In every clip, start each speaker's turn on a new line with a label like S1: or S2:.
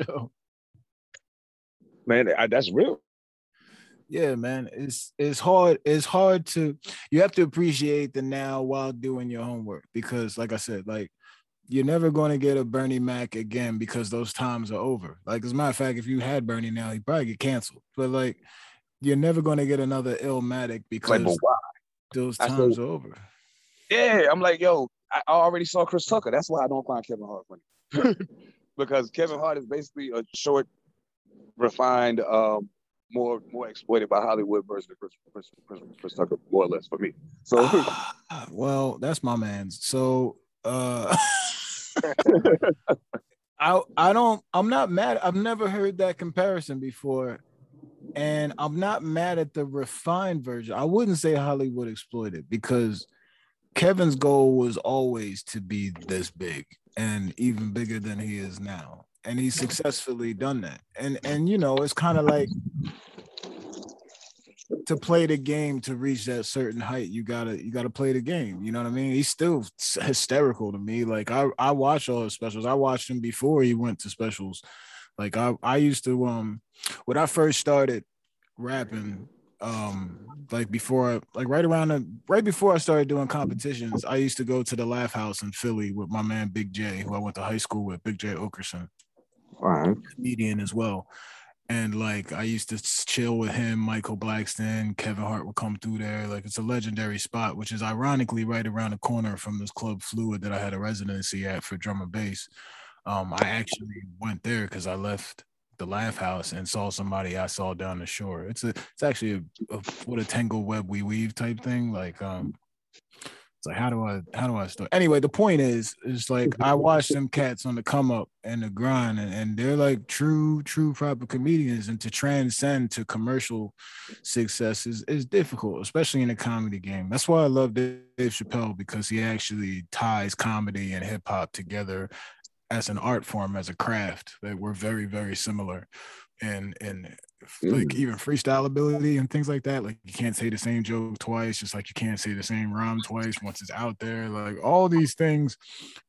S1: show.
S2: Man, I, that's real.
S1: Yeah, man. It's it's hard. It's hard to you have to appreciate the now while doing your homework because, like I said, like you're never going to get a Bernie Mac again because those times are over. Like as a matter of fact, if you had Bernie now, he'd probably get canceled. But like you're never going to get another Illmatic because
S2: Like, why?
S1: those times
S2: said-
S1: are over.
S2: Yeah, I'm like, yo, I I already saw Chris Tucker. That's why I don't find Kevin Hart funny. because Kevin Hart is basically a short, refined, um, more more exploited by Hollywood version of Chris, Chris, Chris, Chris Tucker, more or less for me. So
S1: Ah, well, that's my man. So uh I I don't I'm not mad. I've never heard that comparison before. And I'm not mad at the refined version. I wouldn't say Hollywood exploited because Kevin's goal was always to be this big and even bigger than he is now. And he's successfully done that. And and you know, it's kind of like to play the game to reach that certain height, you gotta you gotta play the game. You know what I mean? He's still hysterical to me. Like I I watch all his specials. I watched him before he went to specials. Like I I used to um when I first started rapping, um like before like right around the right before I started doing competitions, I used to go to the Laugh House in Philly with my man Big Jay, who I went to high school with, Big Jay Oakerson
S2: all right.
S1: comedian as well. And like I used to chill with him, Michael Blackson, Kevin Hart would come through there. Like it's a legendary spot, which is ironically right around the corner from this club Fluid that I had a residency at for drum and bass. Um, I actually went there because I left the Laugh House and saw somebody I saw down the shore. It's a it's actually a, a what a tangle web we weave type thing. Like um it's like how do I how do I start? Anyway, the point is is like I watched them cats on the come up and the grind, and, and they're like true, true proper comedians. And to transcend to commercial success is, is difficult, especially in the comedy game. That's why I love Dave Chappelle because he actually ties comedy and hip hop together as an art form, as a craft that we're very, very similar. And and like even freestyle ability and things like that. Like you can't say the same joke twice, just like you can't say the same rhyme twice once it's out there. Like all these things,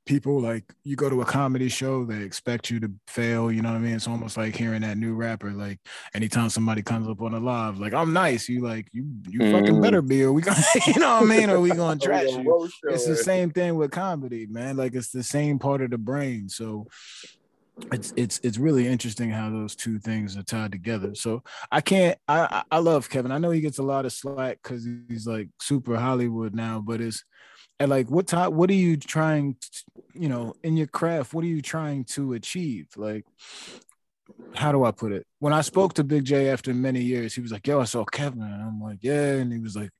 S1: people like you go to a comedy show, they expect you to fail. You know what I mean? It's almost like hearing that new rapper. Like anytime somebody comes up on a live, like I'm nice, you like you you fucking
S2: Mhm.
S1: better be, or we gonna you know what I mean, or we gonna trash you it's the same thing with comedy, man. Like it's the same part of the brain. So it's it's it's really interesting how those two things are tied together. So I can't I I love Kevin. I know he gets a lot of slack because he's like super Hollywood now, but it's and like what time what are you trying to, you know in your craft what are you trying to achieve? Like how do i put it? When i spoke to big jay after many years he was like yo i saw kevin. And i'm like yeah. And he was like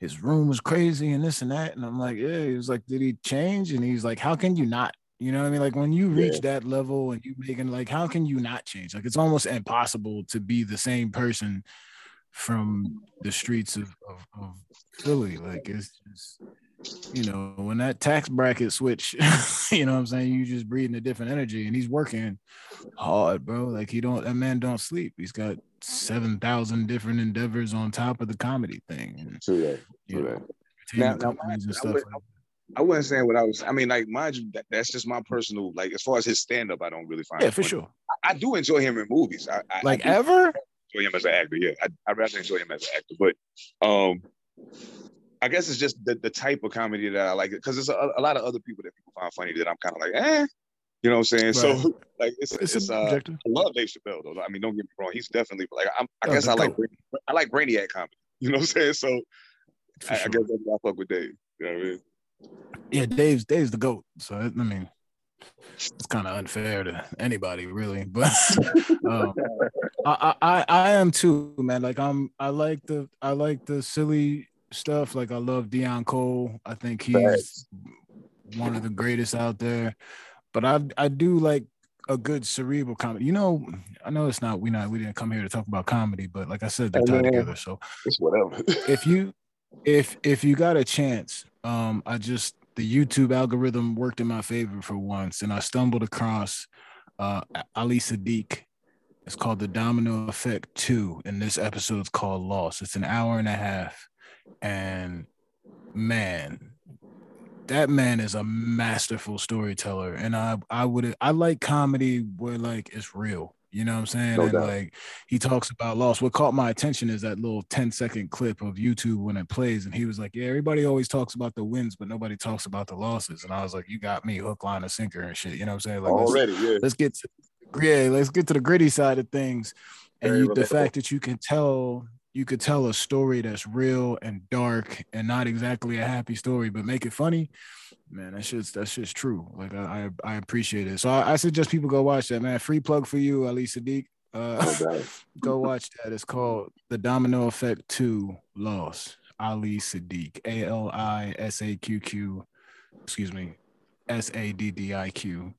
S1: his room was crazy and this and that. And i'm like yeah. He was like did he change? And he's like how can you not you know what i mean like when you reach that level and you making like how can you not change like it's almost impossible to be the same person from the streets of, of, of philly like it's just you know, when that tax bracket switch, you know what I'm saying? You just breathing a different energy and he's working hard, bro. Like he don't that man don't sleep. He's got seven thousand different endeavors on top of the comedy thing. And
S2: True that. True that. Now, now
S1: companies and
S2: you, I, would,
S1: like
S2: I wasn't saying what I was. I mean, like, mind you, that, that's just my personal. Like, as far as his stand up, I don't really find.
S1: Yeah, for
S2: funny.
S1: sure.
S2: I, I do enjoy him in movies. I, I
S1: Like
S2: I
S1: ever?
S2: enjoy him as an actor. Yeah, I I rather enjoy him as an actor. But um, I guess it's just the, the type of comedy that I like because there's a, a lot of other people that people find funny that I'm kind of like, eh, you know what I'm saying?
S1: Right.
S2: So like, it's
S1: It's,
S2: it's, uh. I love Dave Chappelle though. I mean, don't get me wrong, he's definitely like I'm, I
S1: Oh,
S2: guess I like. Brain- I like Brainiac comedy. You know what I'm saying? So I, I guess that's why I fuck with Dave. You know what I mean?
S1: Yeah, Dave's Dave's the goat. So I mean, it's kind of unfair to anybody, really. But um, I, I I am too, man. Like I'm I like the I like the silly stuff. Like I love Deon Cole. I think he's one of the greatest out there. But I I do like a good cerebral comedy. You know, I know it's not we not we didn't come here to talk about comedy, but like I said, they're
S2: Hey,
S1: tied
S2: man.
S1: together. So
S2: It's whatever.
S1: if you if if you got a chance um i just the youtube algorithm worked in my favor for once and i stumbled across uh ali siddiq it's called the domino effect 2 and this episode's called lost it's an hour and a half and man that man is a masterful storyteller, and I I would I like comedy where like it's real. You know what I'm saying? No and doubt. like he talks about loss. What caught my attention is that little 10 second clip of YouTube when it plays. And he was like, Yeah, everybody always talks about the wins, but nobody talks about the losses. And I was like, You got me hook, line, and sinker and shit. You know what I'm saying? Like
S3: already,
S1: let's,
S3: yeah.
S1: Let's get to yeah, let's get to the gritty side of things. And you, the fact that you can tell you could tell a story that's real and dark and not exactly a happy story, but make it funny man, that's just that's just true. Like I I, I appreciate it. So I, I, suggest people go watch that, man. Free plug for you, Ali Siddiq. Uh, go watch that. It's called The Domino Effect 2 Loss. Ali Siddiq. A L I S A Q Q. Excuse me. S A D D I Q.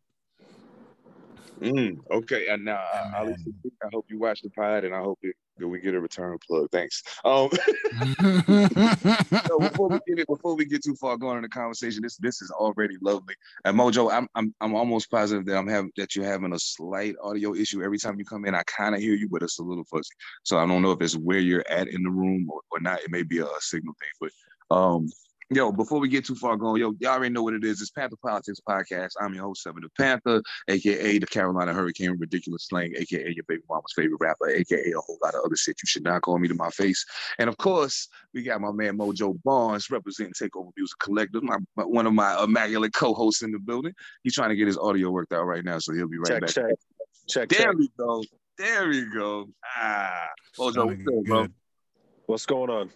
S3: Mm, okay, and now uh, Ali I hope you watch the pod, and I hope it that we get a return plug. Thanks. Um, so before we get it, before we get too far going in the conversation, this this is already lovely. And Mojo, I'm I'm I'm almost positive that I'm having that you're having a slight audio issue every time you come in. I kind of hear you, but it's a little fuzzy. So I don't know if it's where you're at in the room or, or not. It may be a, a signal thing, but um, Yo, before we get too far going, yo, y'all already know what it is. It's Pantha Politix Podcast. I'm your host, Seven the Panther, aka the Carolina Hurricane, ridiculous slang, aka your baby mama's favorite rapper, aka a whole lot of other shit you should not call me to my face. And of course, we got my man Mojo Barnes representing Takeover Music Collective, my, my, one of my immaculate co-hosts in the building. He's trying to get his audio worked out right now, so he'll be right
S4: check,
S3: back.
S4: Check, check,
S3: There
S4: check.
S3: we go. There we go. Ah, Mojo, what's up, bro?
S4: What's going on?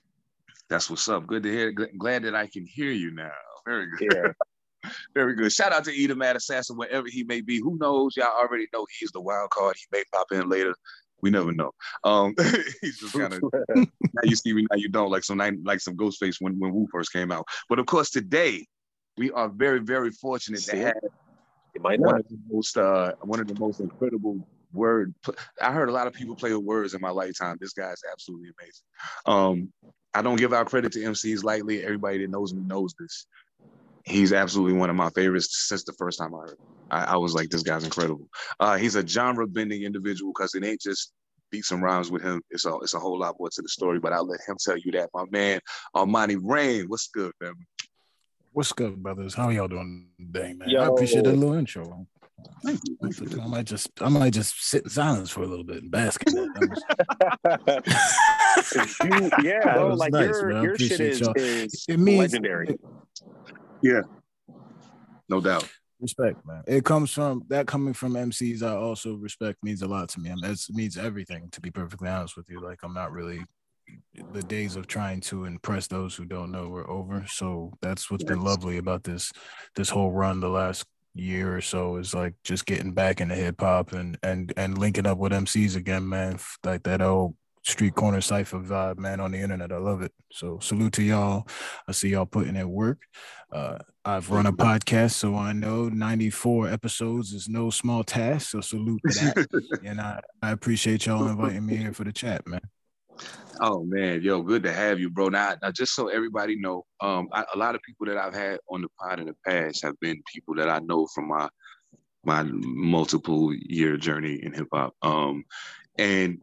S3: That's what's up. Good to hear. Glad that I can hear you now. Very good. Yeah. Very good. Shout out to Eda Mad Assassin, wherever he may be. Who knows? Y'all already know he's the wild card. He may pop in later. We never know. Um, he's just kind of now you see me, now you don't. Like some like some Ghostface when when Wu first came out. But of course, today we are very very fortunate to have
S4: one
S3: of the most uh, one of the most incredible word. I heard a lot of people play with words in my lifetime. This guy is absolutely amazing. Um, I don't give out credit to MCs lightly. Everybody that knows me knows this. He's absolutely one of my favorites since the first time I heard. I, I was like, this guy's incredible. Uh, he's a genre bending individual because it ain't just beats and rhymes with him. It's a it's a whole lot more to the story. But I'll let him tell you that. My man, Armanni Reign, what's good, family?
S1: What's good, brothers? How y'all doing today, man? Yo. I appreciate that little intro. Thank you. Thank you. I might just I might just sit in silence for a little bit and bask in that.
S4: you, yeah, bro, like nice, your, your shit is, is it means, legendary. It,
S3: yeah. No doubt.
S1: Respect, man. It comes from that coming from MCs. I also respect means a lot to me. I mean, it means everything. To be perfectly honest with you, like I'm not really the days of trying to impress those who don't know were over. So that's what's yes. been lovely about this this whole run the last year or so is like just getting back into hip hop and and and linking up with MCs again, man. Like that old street corner cipher vibe, man, on the internet. I love it. So salute to y'all. I see y'all putting in work. Uh, I've run a podcast, so I know 94 episodes is no small task. So salute to that. and I, I appreciate y'all inviting me here for the chat, man.
S3: Oh man, yo, good to have you, bro. Now, now just so everybody know, um, I, a lot of people that I've had on the pod in the past have been people that I know from my my multiple year journey in hip hop. Um, and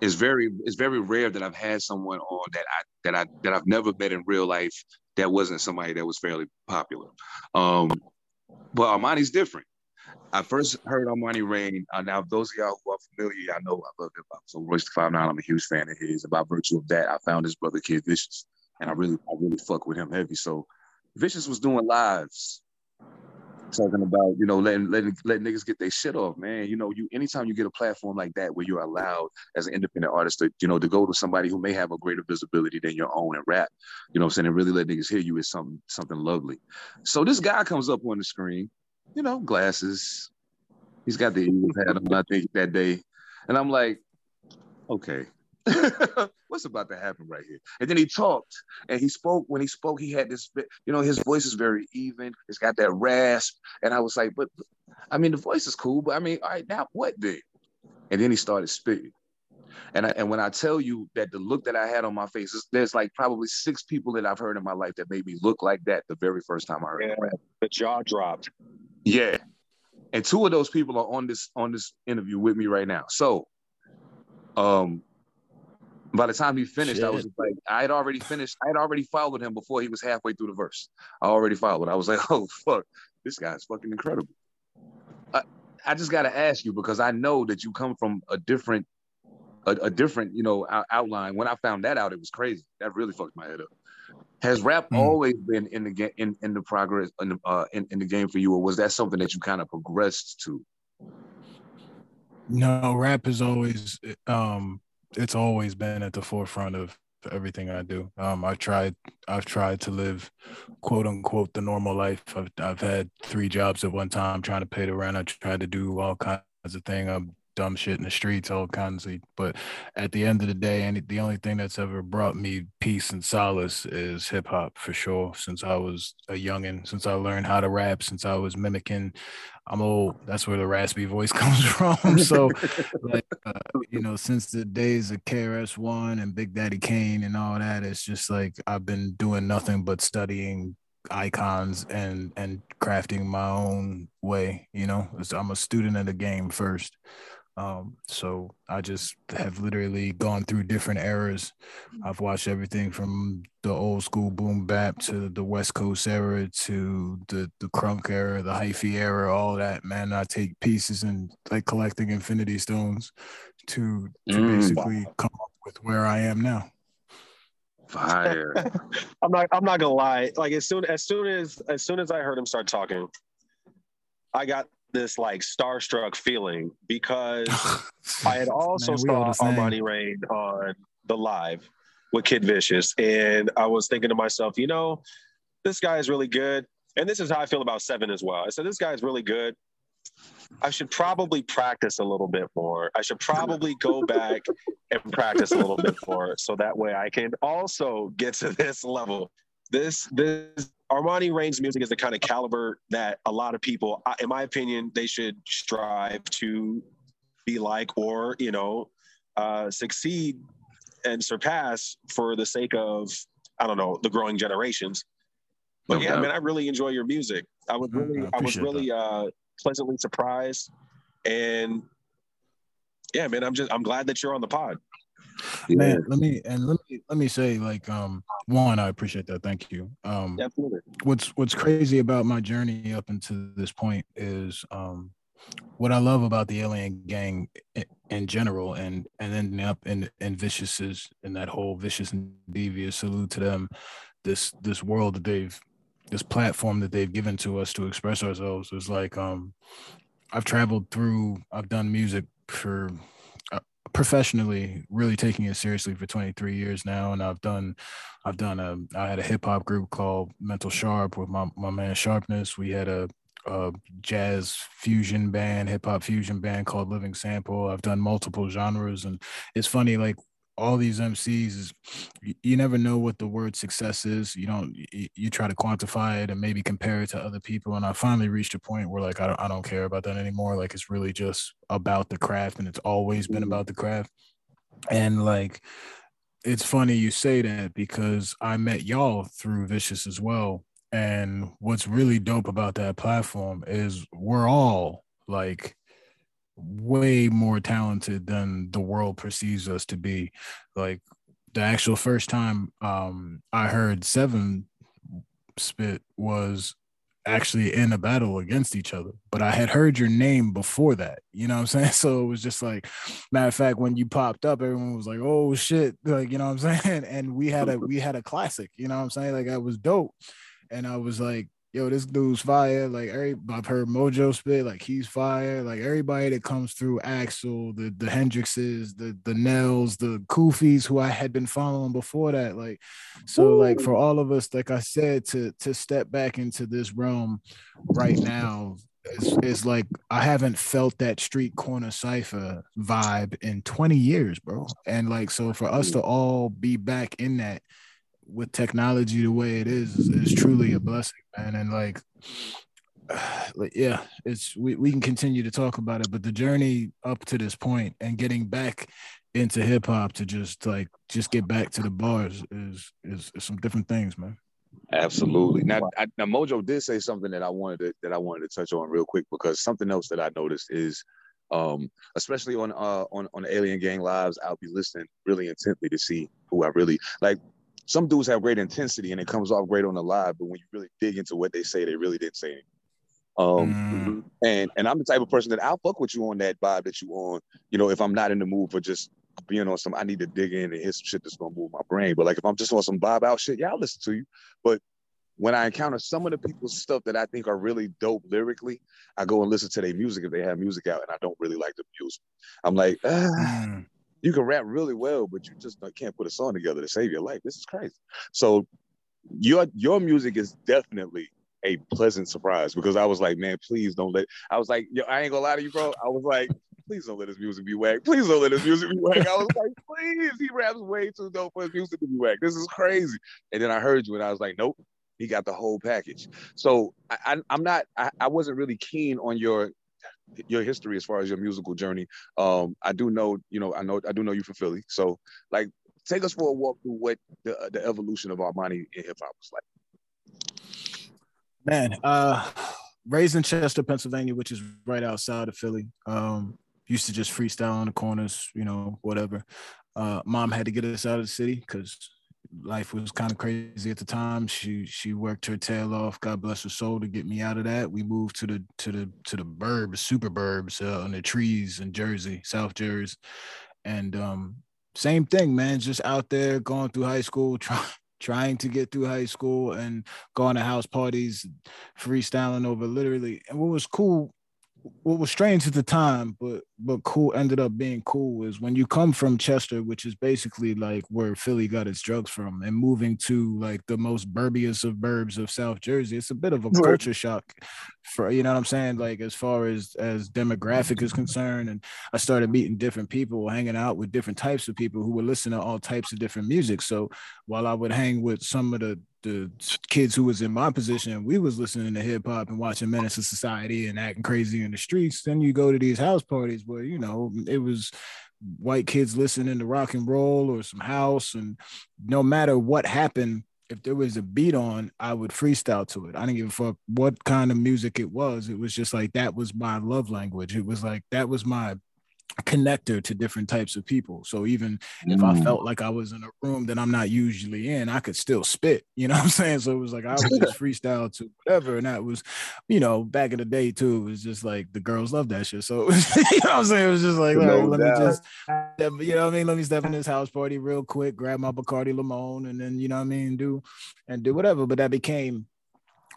S3: it's very it's very rare that I've had someone on that I that I that I've never met in real life that wasn't somebody that was fairly popular. Um, but Armanni's different. I first heard Armanni Reign. Uh, now, those of y'all who are familiar, I know I love hip hop. So Royce the Five Nine, I'm a huge fan of his. And by virtue of that, I found his brother Kid Vicious, and I really, I really fuck with him heavy. So Vicious was doing lives, talking about you know letting letting letting niggas get their shit off, man. You know, you anytime you get a platform like that where you're allowed as an independent artist to you know to go to somebody who may have a greater visibility than your own and rap, you know, I'm saying and really let niggas hear you is something something lovely. So this guy comes up on the screen you know, glasses. He's got the Eagles hat on, I think, that day. And I'm like, okay, what's about to happen right here? And then he talked and he spoke. When he spoke, he had this, you know, his voice is very even. It's got that rasp. And I was like, but I mean, the voice is cool, but I mean, all right, now what then? And then he started spitting. And I, and when I tell you that the look that I had on my face, there's like probably six people that I've heard in my life that made me look like that the very first time I heard yeah.
S4: The jaw dropped.
S3: Yeah. And two of those people are on this on this interview with me right now. So um By the time he finished, Shit. I was like, I had already finished. I had already followed him before he was halfway through the verse. I already followed. I was like, oh fuck, this guy's fucking incredible. I, I just got to ask you because I know that you come from a different, a, a different, you know, outline. When I found that out, it was crazy. That really fucked my head up. Has rap mm. always been in the game in, in the progress in the, uh, in, in the game for you, or was that something that you kind of progressed to?
S1: No, rap is always um it's always been at the forefront of everything I do. Um I've tried I've tried to live quote unquote the normal life. I've I've had three jobs at one time trying to pay the rent. I tried to do all kinds of things. I'm dumb shit in the streets, all kinds of. But at the end of the day, and the only thing that's ever brought me peace and solace is hip hop for sure. Since I was a youngin, since I learned how to rap, since I was mimicking, I'm old. That's where the raspy voice comes from. so, like, uh, you know, since the days of KRS One and Big Daddy Kane and all that, it's just like I've been doing nothing but studying icons and and crafting my own way you know i'm a student of the game first um, so I just have literally gone through different eras. I've watched everything from the old school boom bap to the West Coast era to the the crunk era, the hyphy era, all that. Man, I take pieces and like collecting infinity stones to to mm. basically come up with where I am now.
S3: Fire.
S4: I'm not I'm not gonna lie. Like as soon as soon as as soon as I heard him start talking, I got this like starstruck feeling because I had also Man, saw Armanni Reign on the live with Kid Vicious, and I was thinking to myself, you know, this guy is really good, and this is how I feel about Seven as well. I said this guy is really good. I should probably practice a little bit more. I should probably go back and practice a little bit more so that way I can also get to this level. This this Armanni Reign's music is the kind of caliber that a lot of people, in my opinion, they should strive to be like or, you know, uh, succeed and surpass for the sake of, I don't know, the growing generations. But no yeah, doubt. man, I really enjoy your music. I was mm-hmm. really, I, I was really uh, pleasantly surprised. And yeah, man, I'm just, I'm glad that you're on the pod.
S1: Man, let me and let me let me say like um one, I appreciate that. Thank you. Um Absolutely. what's what's crazy about my journey up until this point is um what I love about the Alien Gang in, general, and and ending up in in Vicious's in that whole vicious and devious salute to them, this this world that they've this platform that they've given to us to express ourselves is like um I've traveled through, I've done music for professionally really taking it seriously for 23 years now and i've done i've done a i had a hip-hop group called mental sharp with my, my man sharpness. We had a, a jazz fusion band hip-hop fusion band called living sample. I've done multiple genres and it's funny like all these MCs is you, never know what the word success is. You don't you, try to quantify it and maybe compare it to other people. And I finally reached a point where like I don't I don't care about that anymore. Like it's really just about the craft and it's always been mm-hmm. about the craft. And like it's funny you say that because I met y'all through Vicious as well. And what's really dope about that platform is we're all like way more talented than the world perceives us to be. Like the actual first time um, I heard Seven spit was actually in a battle against each other. But I had heard your name before that. You know what I'm saying? So it was just like, matter of fact, when you popped up, everyone was like, oh shit. Like, you know what I'm saying? And we had a we had a classic, you know what I'm saying? Like that was dope. And I was like, yo, this dude's fire. Like every I've heard Mojo spit, like he's fire. Like everybody that comes through Axel, the the Hendrixes, the the Nels, the Kufis who I had been following before that. Like, so Ooh. like for all of us, like I said, to to step back into this realm right now. It's, it's like I haven't felt that street corner cipher vibe in 20 years, bro. And like so for us to all be back in that with technology the way it is, is, truly a blessing, man. And like, like yeah, it's we, we can continue to talk about it, but the journey up to this point and getting back into hip hop to just like just get back to the bars is, is is some different things, man.
S3: Absolutely. Now, I, now Mojo did say something that I wanted to that I wanted to touch on real quick because something else that I noticed is Um, especially on uh on on Alien Gang lives, I'll be listening really intently to see who I really like. Some dudes have great intensity and it comes off great on the live, but when you really dig into what they say, they really didn't say anything. Um, mm. and and I'm the type of person that I'll fuck with you on that vibe that you on. You know, if I'm not in the mood for just being on some, I need to dig in and hit some shit that's gonna move my brain. But like if I'm just on some vibe out shit, yeah, I'll listen to you. But when I encounter some of the people's stuff that I think are really dope lyrically, I go and listen to their music if they have music out, and I don't really like the music. I'm like, ah, mm. You can rap really well, but you just can't put a song together to save your life. This is crazy. So your your music is definitely a pleasant surprise because I was like, man, please don't let. I was like, yo, I ain't gonna lie to you, bro. I was like, please don't let his music be whack. Please don't let his music be whack. I was like, please, he raps way too dope for his music to be whack. This is crazy. And then I heard you, and I was like, nope, he got the whole package. So I, am not. I, I wasn't really keen on your your history as far as your musical journey. Um, I do know, you know, I know, I do know you from Philly. So like, take us for a walk through what the the evolution of Armanni in hip hop was like.
S1: Man, uh, raised in Chester, Pennsylvania, which is right outside of Philly. Um, used to just freestyle on the corners, you know, whatever. Uh, mom had to get us out of the city because life was kind of crazy at the time. She she worked her tail off. God bless her soul to get me out of that. We moved to the to the to the burbs, super burbs, uh, on the trees in Jersey, South Jersey, and um, same thing, man. Just out there going through high school, trying trying to get through high school and going to house parties, freestyling over literally. And what was cool what was strange at the time, but but cool ended up being cool is when you come from Chester, which is basically like where Philly got its drugs from, and moving to like the most burbiest of burbs of South Jersey, it's a bit of a right. culture shock for you know what I'm saying, like as far as as demographic is concerned. And I started meeting different people, hanging out with different types of people who were listening to all types of different music. So while I would hang with some of the the kids who was in my position, we was listening to hip hop and watching Menace II Society and acting crazy in the streets. Then you go to these house parties where you know it was white kids listening to rock and roll or some house, and no matter what happened, if there was a beat on, I would freestyle to it. I didn't give a fuck what kind of music it was. It was just like that was my love language. It was like that was my connector to different types of people. So even mm. if I mm. felt like I was in a room that I'm not usually in, I could still spit. You know what I'm saying? So it was like I was just freestyle to whatever. And that was, you know, back in the day too, it was just like the girls love that shit. So was, you know what I'm saying? It was just like, no let doubt. me just you know what I mean? Let me step in this house party real quick, grab my Bacardi Limon, and then you know what I mean, do and do whatever. But that became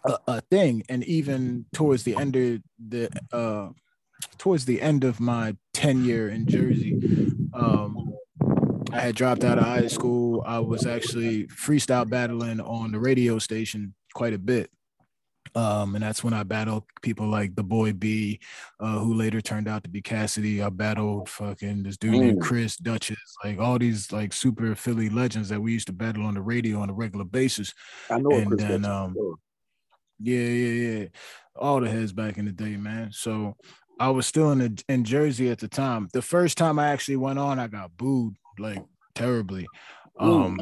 S1: a, a thing. And even towards the end of the uh towards the end of my tenure in Jersey, um, I had dropped out of high school. I was actually freestyle battling on the radio station quite a bit. Um, and that's when I battled people like the boy B, uh, who later turned out to be Cassidy. I battled fucking this dude named Chris Duchess, like all these like super Philly legends that we used to battle on the radio on a regular basis. I know. And then, um, yeah, yeah, yeah, all the heads back in the day, man. So I was still in the, in Jersey at the time. The first time I actually went on, I got booed like terribly. Um,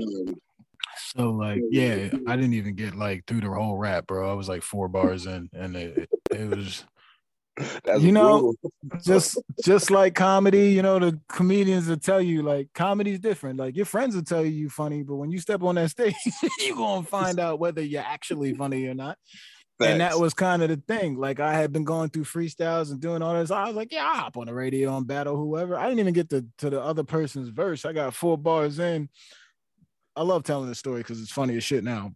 S1: so like, yeah, I didn't even get like through the whole rap, bro. I was like four bars in, and it, it was, That's you know, just just like comedy. You know, the comedians will tell you like comedy's different. Like your friends will tell you you funny, but when you step on that stage, you're gonna find out whether you're actually funny or not. Thanks. And that was kind of the thing. Like I had been going through freestyles and doing all this. I was like, yeah, I'll hop on the radio and battle whoever. I didn't even get to, to the other person's verse. I got four bars in. I love telling the story because it's funny as shit now.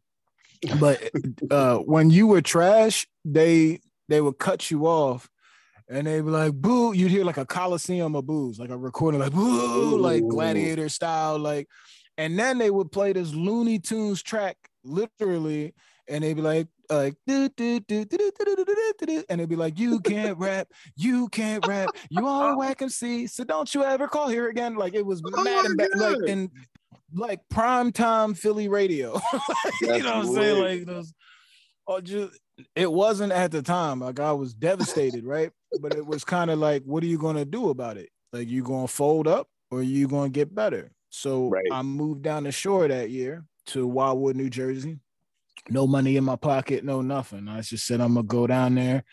S1: But uh, when you were trash, they they would cut you off and they'd be like, boo. You'd hear like a coliseum of boos, like a recording, like boo, like gladiator style, like, and then they would play this Looney Tunes track literally, and they'd be like, like do, do, do, do, do, do, do, do, do, and it'd be like, you can't rap, you can't rap, you are a whack MC, so don't you ever call here again. Like it was oh mad and like in like prime time Philly radio. you know what I'm saying? Like those or just it wasn't at the time. Like I was devastated, right? But it was kind of like, what are you gonna do about it? Like you gonna fold up or you gonna get better? So right. I moved down the shore that year to Wildwood, New Jersey no money in my pocket, no nothing. I just said I'm gonna go down there.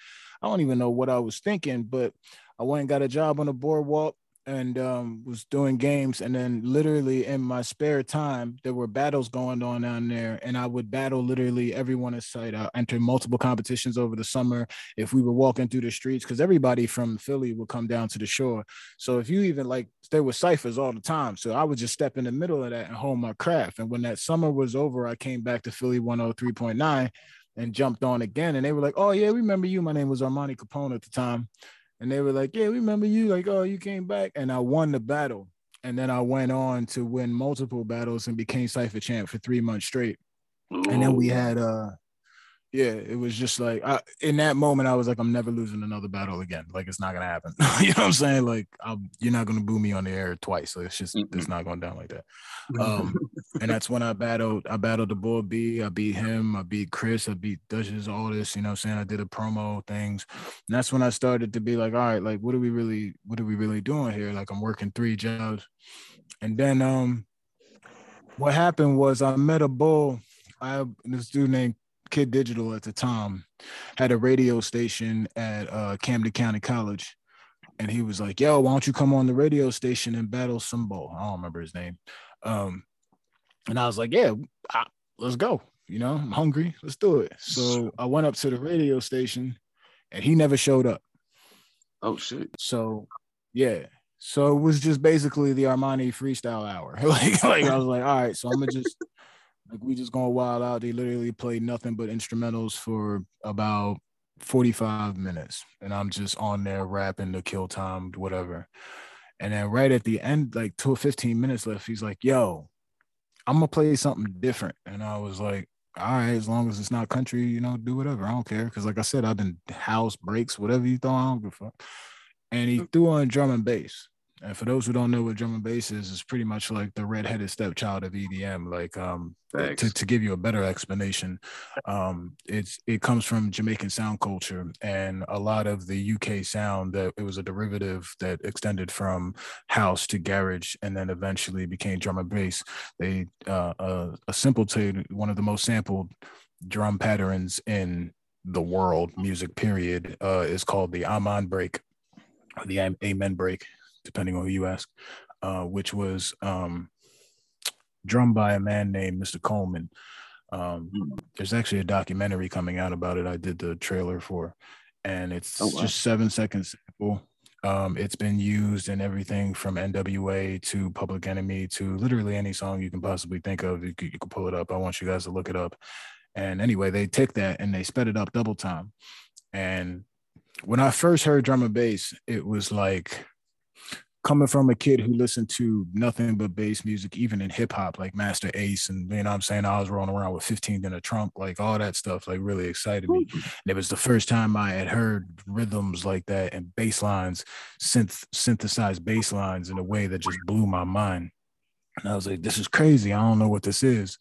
S1: I don't even know what I was thinking, but I went and got a job on the boardwalk and um, was doing games. And then literally in my spare time, there were battles going on down there, and I would battle literally everyone in sight. I entered multiple competitions over the summer. If we were walking through the streets, because everybody from Philly would come down to the shore. So if you even like, there were ciphers all the time. So I would just step in the middle of that and hold my craft. And when that summer was over, I came back to Philly 103.9 and jumped on again. And they were like, "Oh yeah, we remember you." My name was Armani Capone at the time, and they were like, "Yeah, we remember you." Like, "Oh, you came back," and I won the battle. And then I went on to win multiple battles and became Cipher champ for three months straight. Ooh. And then we had uh yeah, it was just like I, in that moment, I was like, I'm never losing another battle again. Like it's not gonna happen. you know what I'm saying? Like I'm, you're not gonna boo me on the air twice. So it's just mm-hmm. it's not going down like that. Um, and that's when I battled. I battled the boy B. I beat him. I beat Chris. I beat Duchess. All this. You know what I'm saying? I did a promo things. And that's when I started to be like, all right, like what are we really, what are we really doing here? Like I'm working three jobs. And then um, what happened was I met a bull. I have this dude named Kid Digital at the time had a radio station at uh, Camden County College. And he was like, yo, why don't you come on the radio station and battle Symbol? I don't remember his name. Um, and I was like, yeah, I, let's go. You know, I'm hungry. Let's do it. So I went up to the radio station and he never showed up.
S3: Oh, shit.
S1: So, yeah. So it was just basically the Armanni freestyle hour. like, like I was like, all right, so I'm gonna just like we just going wild out. They literally played nothing but instrumentals for about 45 minutes. And I'm just on there rapping the kill time, whatever. And then right at the end, like two 15 minutes left, he's like, yo, I'm gonna play something different. And I was like, all right, as long as it's not country, you know, do whatever. I don't care. Cause like I said, I've been house breaks, whatever you throw, I don't give a fuck. And he mm. threw on drum and bass. And for those who don't know what drum and bass is, it's pretty much like the redheaded stepchild of EDM. Like um, to, to give you a better explanation, um, it's it comes from Jamaican sound culture and a lot of the UK sound that it was a derivative that extended from house to garage and then eventually became drum and bass. They uh, uh, a simple one of the most sampled drum patterns in the world music period uh, is called the Amen break, the Amen break depending on who you ask, uh, which was um, drummed by a man named Mr. Coleman. Um, hmm. there's actually a documentary coming out about it. I did the trailer for, and it's oh, wow. just seven seconds sample. Um, it's been used in everything from NWA to Public Enemy to literally any song you can possibly think of. You can, you can pull it up. I want you guys to look it up. And anyway, they took that and they sped it up double time. And when I first heard drum and bass, it was like coming from a kid who listened to nothing but bass music, even in hip hop, like Masta Ace, and you know I'm saying I was rolling around with 15 in a trunk, like all that stuff, like really excited me. And it was the first time I had heard rhythms like that and bass lines, synth synthesized bass lines in a way that just blew my mind. And I was like, this is crazy. I don't know what this is.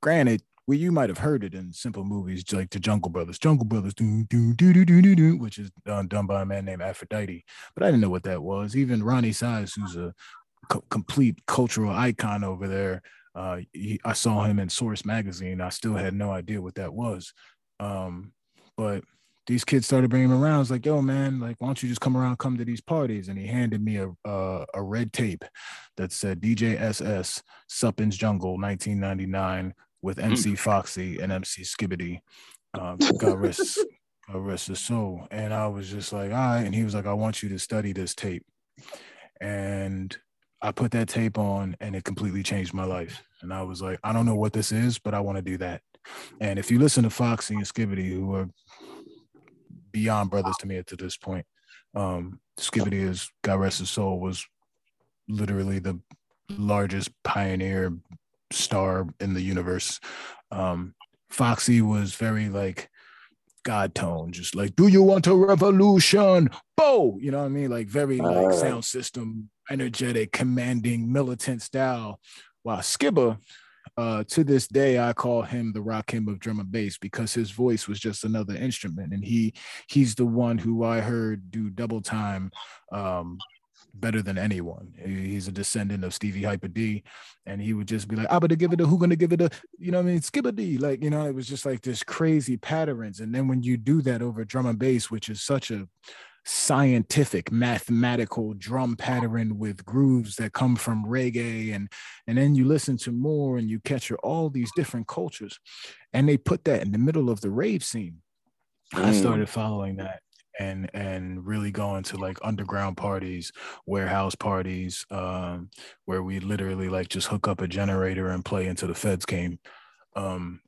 S1: Granted, well, you might have heard it in simple movies like the Jungle Brothers, Jungle Brothers, do, do, do, do, do, do, do, which is done, done by a man named Aphrodite. But I didn't know what that was. Even Roni Size, who's a co- complete cultural icon over there, uh, he, I saw him in Source magazine. I still had no idea what that was. Um, but these kids started bringing him around. I was like, yo, man, like, why don't you just come around, come to these parties? And he handed me a a, a red tape that said DJ SS Suppin's Jungle 1999 with MC mm. Foxy and MC Skibadee. Um, God rest, God rest his soul. And I was just like, all right. And he was like, I want you to study this tape. And I put that tape on and it completely changed my life. And I was like, I don't know what this is, but I want to do that. And if you listen to Foxy and Skibadee, who are beyond brothers to me at to this point, um, Skibadee is God rest his soul was literally the largest pioneer star in the universe. Um, Foxy was very like God tone, just like, do you want a revolution? Bo, you know what I mean? Like very like sound system, energetic, commanding, militant style. While Skibba, uh, to this day, I call him the Rakim of drum and bass because his voice was just another instrument, and he he's the one who I heard do double time um, better than anyone. He's a descendant of Stevie Hyper D, and he would just be like, "I'm gonna give it a who gonna give it a," you know, what I mean, skip a D, like you know, it was just like this crazy patterns. And then when you do that over drum and bass, which is such a scientific mathematical drum pattern with grooves that come from reggae and and then you listen to more and you capture all these different cultures and they put that in the middle of the rave scene mm. i started following that and and really going to like underground parties warehouse parties um where we literally like just hook up a generator and play until the feds came um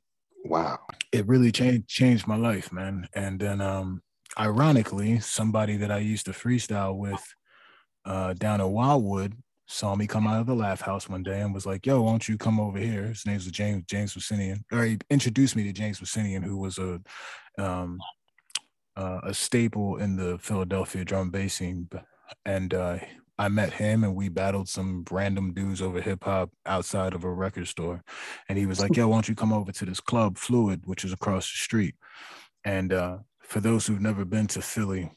S3: wow
S1: it really changed changed my life man and then um ironically, somebody that I used to freestyle with uh, down at Wildwood saw me come out of the laugh house one day and was like, yo, won't you come over here? His name was James James Vicinian. Or he introduced me to James Vicinian, who was a um, uh, a staple in the Philadelphia drum bass scene. And uh, I met him and we battled some random dudes over hip hop outside of a record store. And he was like, yo, why don't you come over to this club, Fluid, which is across the street? And uh, for those who've never been to Philly,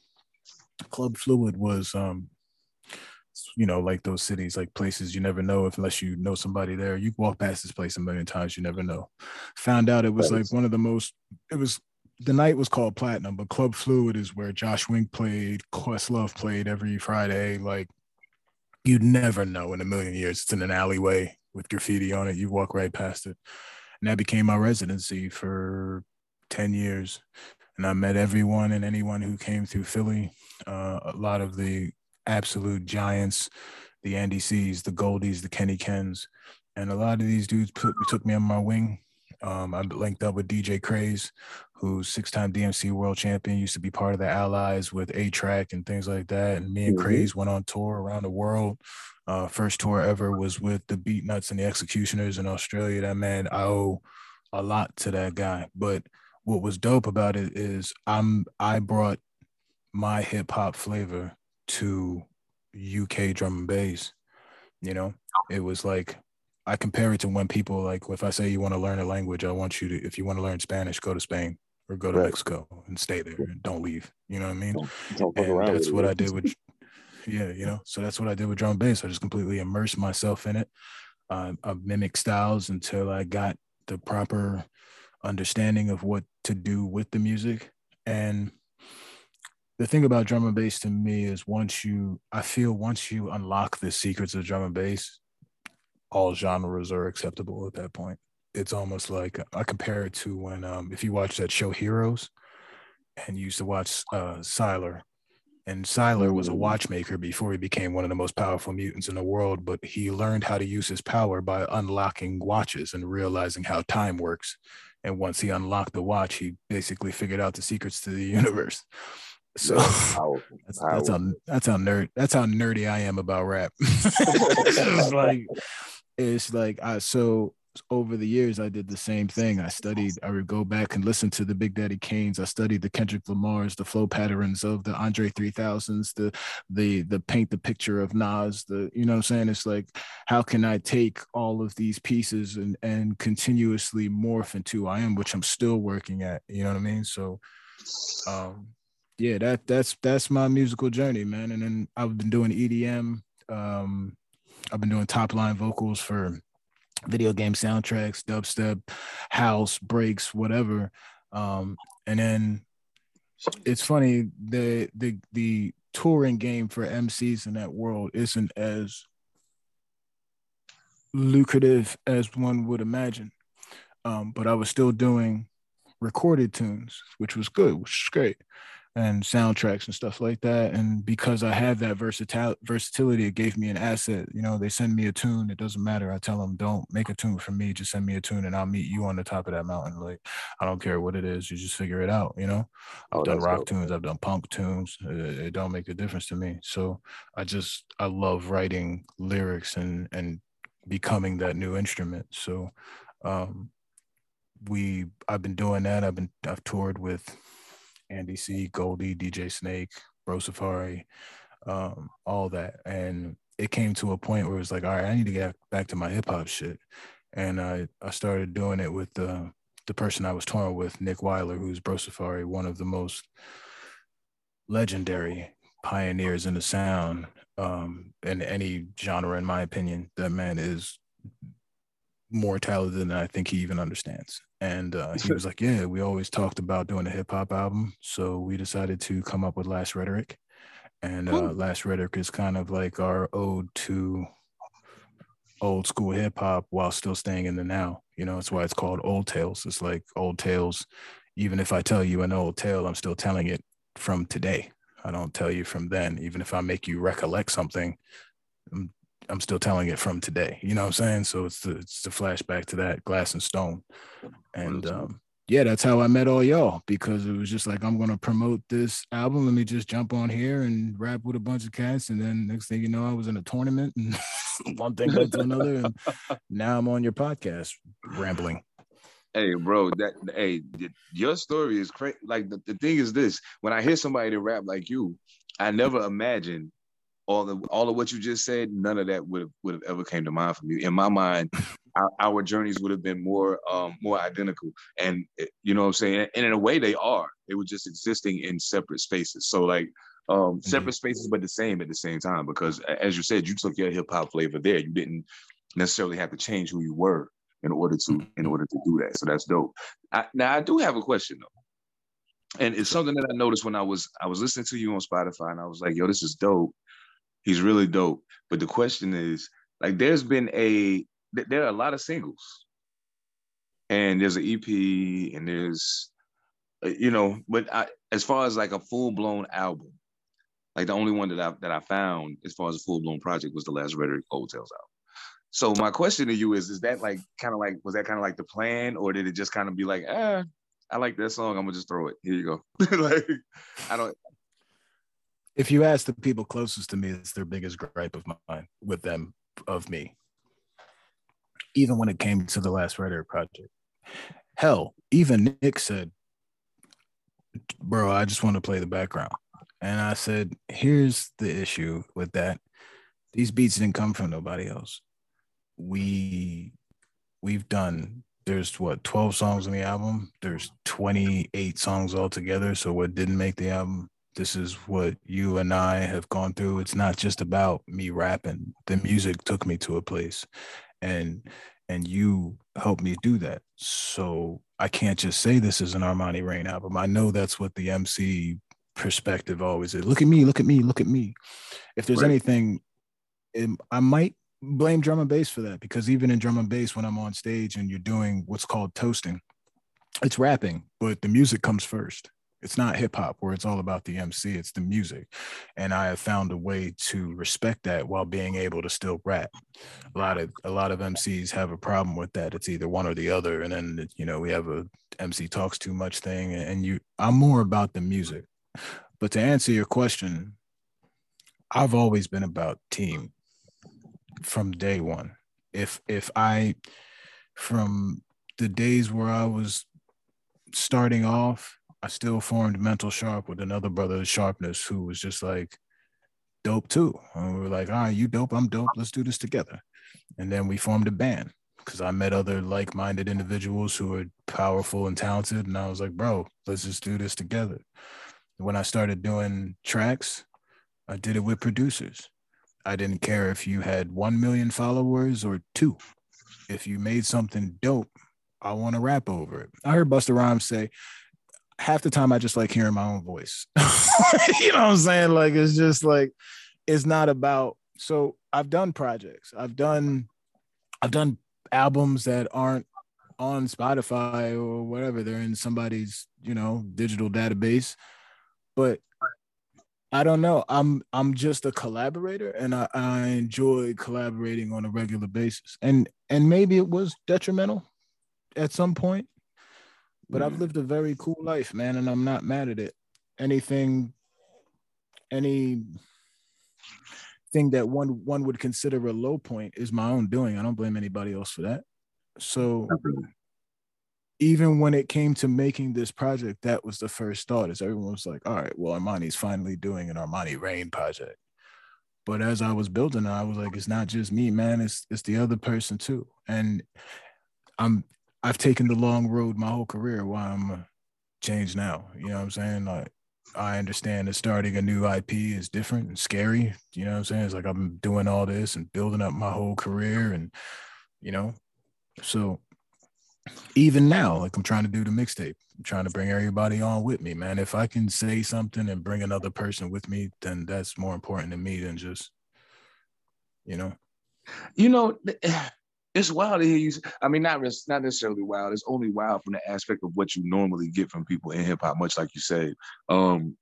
S1: Club Fluid was um you know, like those cities, like places you never know if unless you know somebody there. You walk past this place a million times, you never know. Found out it was like one of the most it was the night was called Platinum, but Club Fluid is where Josh Wink played, Questlove played every Friday. Like you'd never know in a million years. It's in an alleyway with graffiti on it. You walk right past it. And that became my residency for 10 years and I met everyone and anyone who came through Philly. Uh, a lot of the absolute giants, the Andy C's, the Goldies, the Kenny Kens, and a lot of these dudes put, took me on my wing. Um, I linked up with DJ Craze, who's six-time DMC world champion, used to be part of the Allies with A-Trak and things like that. And me and mm-hmm. Craze went on tour around the world. Uh, first tour ever was with the Beatnuts and the X-Ecutioners in Australia. That man, I owe a lot to that guy. But what was dope about it is I'm I brought my hip hop flavor to UK drum and bass. You know, it was like I compare it to when people like if I say you want to learn a language, I want you to if you want to learn Spanish, go to Spain or go to right. Mexico and stay there and don't leave. You know what I mean? Don't, don't that's what I did with yeah, you know. So that's what I did with drum and bass. I just completely immersed myself in it. Uh, I mimicked styles until I got the proper understanding of what to do with the music. And the thing about drum and bass to me is once you, I feel once you unlock the secrets of drum and bass, all genres are acceptable at that point. It's almost like I compare it to when, um, if you watch that show Heroes and you used to watch uh, Sylar, and Sylar was a watchmaker before he became one of the most powerful mutants in the world, but he learned how to use his power by unlocking watches and realizing how time works and once he unlocked the watch, he basically figured out the secrets to the universe. So that's, that's, how that's how nerd that's how nerdy I am about rap. like it's like I so over the years, I did the same thing. I studied, I would go back and listen to the Big Daddy Kanes. I studied the Kendrick Lamar's, the flow patterns of the Andre 3000s, the the the paint the picture of Nas, the you know what I'm saying? It's like how can I take all of these pieces and and continuously morph into I am, which I'm still working at, you know what I mean? So um yeah, that that's that's my musical journey, man. And then I've been doing EDM. Um I've been doing top line vocals for video game soundtracks, dubstep, house, breaks, whatever. Um, and then it's funny the the the touring game for MCs in that world isn't as lucrative as one would imagine. Um, but I was still doing recorded tunes, which was good, which is great and soundtracks and stuff like that. And because I have that versatility, versatility, it gave me an asset. You know, they send me a tune. It doesn't matter. I tell them, don't make a tune for me. Just send me a tune, and I'll meet you on the top of that mountain. Like, I don't care what it is. You just figure it out. You know, I've oh, done rock dope. tunes. I've done punk tunes. It, it don't make a difference to me. So I just I love writing lyrics and and becoming that new instrument. So um we I've been doing that. I've been I've toured with Andy C, Goldie, DJ Snake, Bro Safari, um, all that. And it came to a point where it was like, all right, I need to get back to my hip hop shit. And I, I started doing it with the the person I was touring with, Nick Weiler, who's Bro Safari, one of the most legendary pioneers in the sound um, in any genre, in my opinion. That man is more talented than I think he even understands. And uh, he was like, "Yeah, we always talked about doing a hip hop album, so we decided to come up with Last Rhetoric." And uh, Last Rhetoric is kind of like our ode to old school hip hop while still staying in the now. You know, that's why it's called Old Tales. It's like old tales. Even if I tell you an old tale, I'm still telling it from today. I don't tell you from then. Even if I make you recollect something, I'm, I'm still telling it from today. You know what I'm saying? So it's the it's the flashback to that glass and stone. And um, yeah, that's how I met all y'all because it was just like I'm gonna promote this album. Let me just jump on here and rap with a bunch of cats, and then next thing you know, I was in a tournament, and one thing led to another, and now I'm on your podcast rambling.
S3: Hey, bro, that hey, your story is crazy. Like the, the thing is this: when I hear somebody that rap like you, I never imagined all the all of what you just said. None of that would have would have ever came to mind from you. In my mind, our, our, journeys would have been more um more identical and eh, you know what i'm saying and in a way they are they were just existing in separate spaces so like um separate mm-hmm. spaces but the same at the same time because as you said you took your hip-hop flavor there you didn't necessarily have to change who you were in order to mm-hmm. in order to do that so that's dope I, now i do have a question though and it's something that i noticed when i was i was listening to you on spotify and i was like yo this is dope he's really dope but the question is like there's been a there are a lot of singles, and there's an EP, and there's, uh, you know, but I, as far as like a full blown album, like the only one that I that I found as far as a full blown project was the last Rhetoric Old Tales album. So my question to you is: Is that like kind of like was that kind of like the plan, or did it just kind of be like, ah, I like that song, I'm gonna just throw it. Here you go. like I don't.
S1: If you ask the people closest to me, it's their biggest gripe of mine with them of me even when it came to the last writer project. Hell, even Nick said, Bro, I just want to play the background. And I said, Here's the issue with that. These beats didn't come from nobody else. We we've done there's what 12 songs on the album there's 28 songs altogether so what didn't make the album this is what you and i have gone through it's not just about me rapping the music took me to a place and and you helped me do that. So I can't just say this is an Armanni Reign album. I know that's what the MC perspective always is. Look at me, look at me, look at me. If there's right. anything, it, I might blame drum and bass for that because even in drum and bass, when I'm on stage and you're doing what's called toasting, it's rapping, but the music comes first. It's not hip hop where it's all about the MC, it's the music. And I have found a way to respect that while being able to still rap. A lot of a lot of MCs have a problem with that. It's either one or the other. And then you know, we have a MC talks too much thing. And you I'm more about the music. But to answer your question, I've always been about team from day one. If if I from the days where I was starting off I still formed Mental Sharp with another brother, Sharpness, who was just like dope too. And we were like, all right, you dope, I'm dope, let's do this together. And then we formed a band because I met other like minded individuals who were powerful and talented. And I was like, bro, let's just do this together. When I started doing tracks, I did it with producers. I didn't care if you had 1 million followers or two. If you made something dope, I want to rap over it. I heard Busta Rhymes say, half the time I just like hearing my own voice. you know what I'm saying? Like it's just like it's not about so I've done projects. I've done I've done albums that aren't on Spotify or whatever. They're in somebody's, you know, digital database. But I don't know. I'm I'm just a collaborator and I, I enjoy collaborating on a regular basis. And and maybe it was detrimental at some point but I've mm. lived a very cool life, man, and I'm not mad at it. Anything, any thing that one one would consider a low point is my own doing. I don't blame anybody else for that. So even when it came to making this project, that was the first thought. Is everyone was like, "All right, well, Armanni's finally doing an Armanni Reign project." But as I was building it, I was like, "It's not just me, man. It's it's the other person too." And I'm I've taken the long road my whole career Why I'm uh, changed now. You know what I'm saying? Like I understand that starting a new IP is different and scary. You know what I'm saying? It's like I'm doing all this and building up my whole career and you know, so even now, like I'm trying to do the mixtape, I'm trying to bring everybody on with me, man. If I can say something and bring another person with me, then that's more important to me than just, you know.
S3: You know, it's wild to hear you. I mean, not not necessarily wild. It's only wild from the aspect of what you normally get from people in hip hop, much like you say. Um,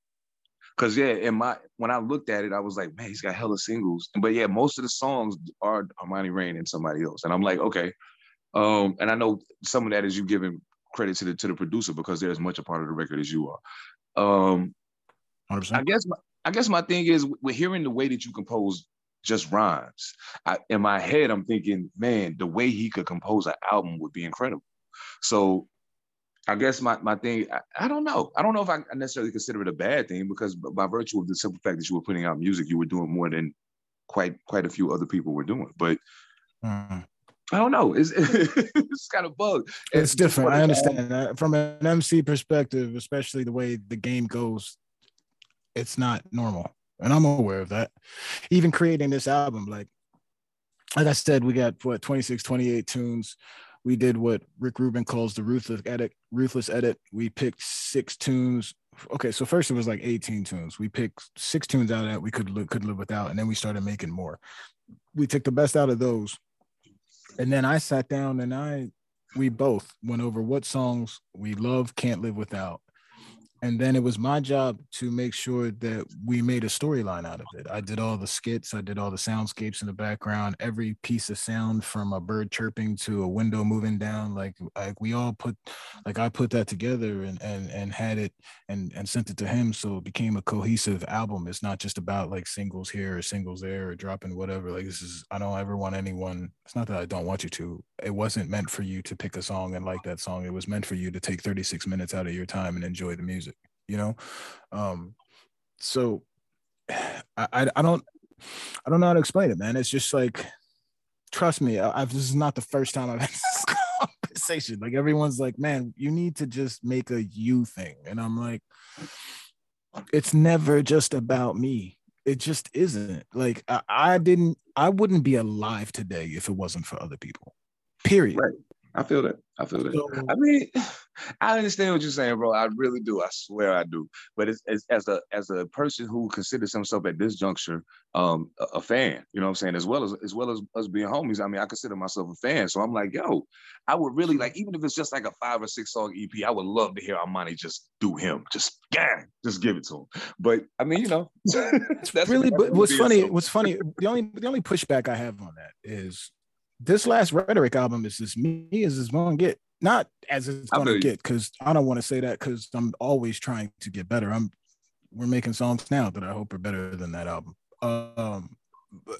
S3: Cause yeah, in my when I looked at it, I was like, man, he's got hella singles. But yeah, most of the songs are Armanni Reign and somebody else. And I'm like, okay. Um, and I know some of that is you giving credit to the to the producer because they're as much a part of the record as you are. Um 100%. I guess my, I guess my thing is we're hearing the way that you compose just rhymes. I, in my head, I'm thinking, man, the way he could compose an album would be incredible. So I guess my, my thing, I, I, don't know. I don't know if I necessarily consider it a bad thing because by virtue of the simple fact that you were putting out music, you were doing more than quite quite a few other people were doing. But mm. I don't know. It's it's kind of bug.
S1: It's, different. I understand that from an MC perspective, especially the way the game goes. It's not normal, and I'm aware of that. Even creating this album, like like I said, we got what 26, 28 tunes we did what Rick Rubin calls the ruthless edit. Ruthless edit. We picked six tunes. Okay, so first it was like 18 tunes. We picked six tunes out of that we could could live without, and then we started making more. We took the best out of those, and then I sat down and I we both went over what songs we love, can't live without, and then it was my job to make sure that we made a storyline out of it. I did all the skits, I did all the soundscapes in the background, every piece of sound from a bird chirping to a window moving down. Like like we all put like I put that together and and and had it and and sent it to him. So it became a cohesive album. It's not just about like singles here or singles there or dropping whatever. Like this is I don't ever want anyone. It's not that I don't want you to. It wasn't meant for you to pick a song and like that song. It was meant for you to take 36 minutes out of your time and enjoy the music you know? Um so I, I don't i don't know how to explain it man. It's just like trust me I've, this is not the first time i've had this conversation. Like everyone's like man you need to just make a you thing. And i'm like it's never just about me. It just isn't. Like I, I didn't i wouldn't be alive today if it wasn't for other people period.
S3: Right. I feel that. I feel that. So, I mean, I understand what you're saying, bro. I really do. I swear I do. But it's, it's, as a as a person who considers himself at this juncture um, a, a, fan, you know what I'm saying, as well as as well as us being homies. I mean, I consider myself a fan. So I'm like, yo, I would really like, even if it's just like a five or six song EP, I would love to hear Armanni just do him, just gang, just give it to him. But I mean, you know,
S1: that's really. But what's funny? What's funny? The only the only pushback I have on that is this last rhetoric album is as me as it's gonna get. Not as it's gonna get, because I don't want to say that because I'm always trying to get better. I'm we're making songs now that I hope are better than that album. Um,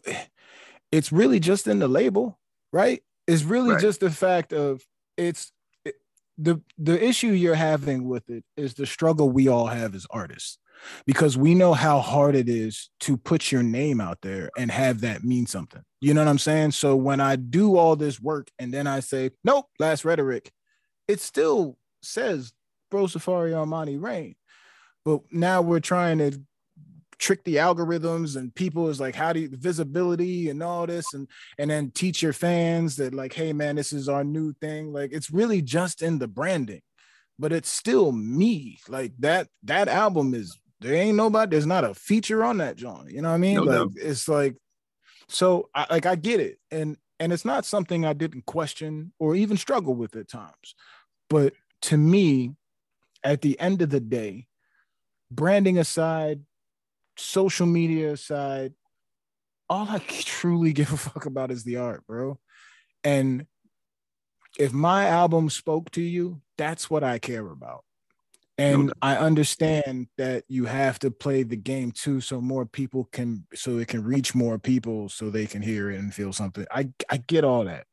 S1: it's really just in the label, right? It's really right. just the fact of it's it, the the issue you're having with it is the struggle we all have as artists because we know how hard it is to put your name out there and have that mean something. You know what I'm saying? So when I do all this work and then I say, nope, last rhetoric, it still says Bro Safari Armanni Reign. But now we're trying to trick the algorithms and people is like how do you visibility and all this and and then teach your fans that like hey man this is our new thing like it's really just in the branding but it's still me like that that album is there ain't nobody. There's not a feature on that joint. You know what I mean? No, like no. it's like, so I like I get it, and and it's not something I didn't question or even struggle with at times. But to me, at the end of the day, branding aside, social media aside, all I truly give a fuck about is the art, bro. And if my album spoke to you, that's what I care about. And no I understand that you have to play the game too, so more people can, so it can reach more people, so they can hear it and feel something. I I get all that,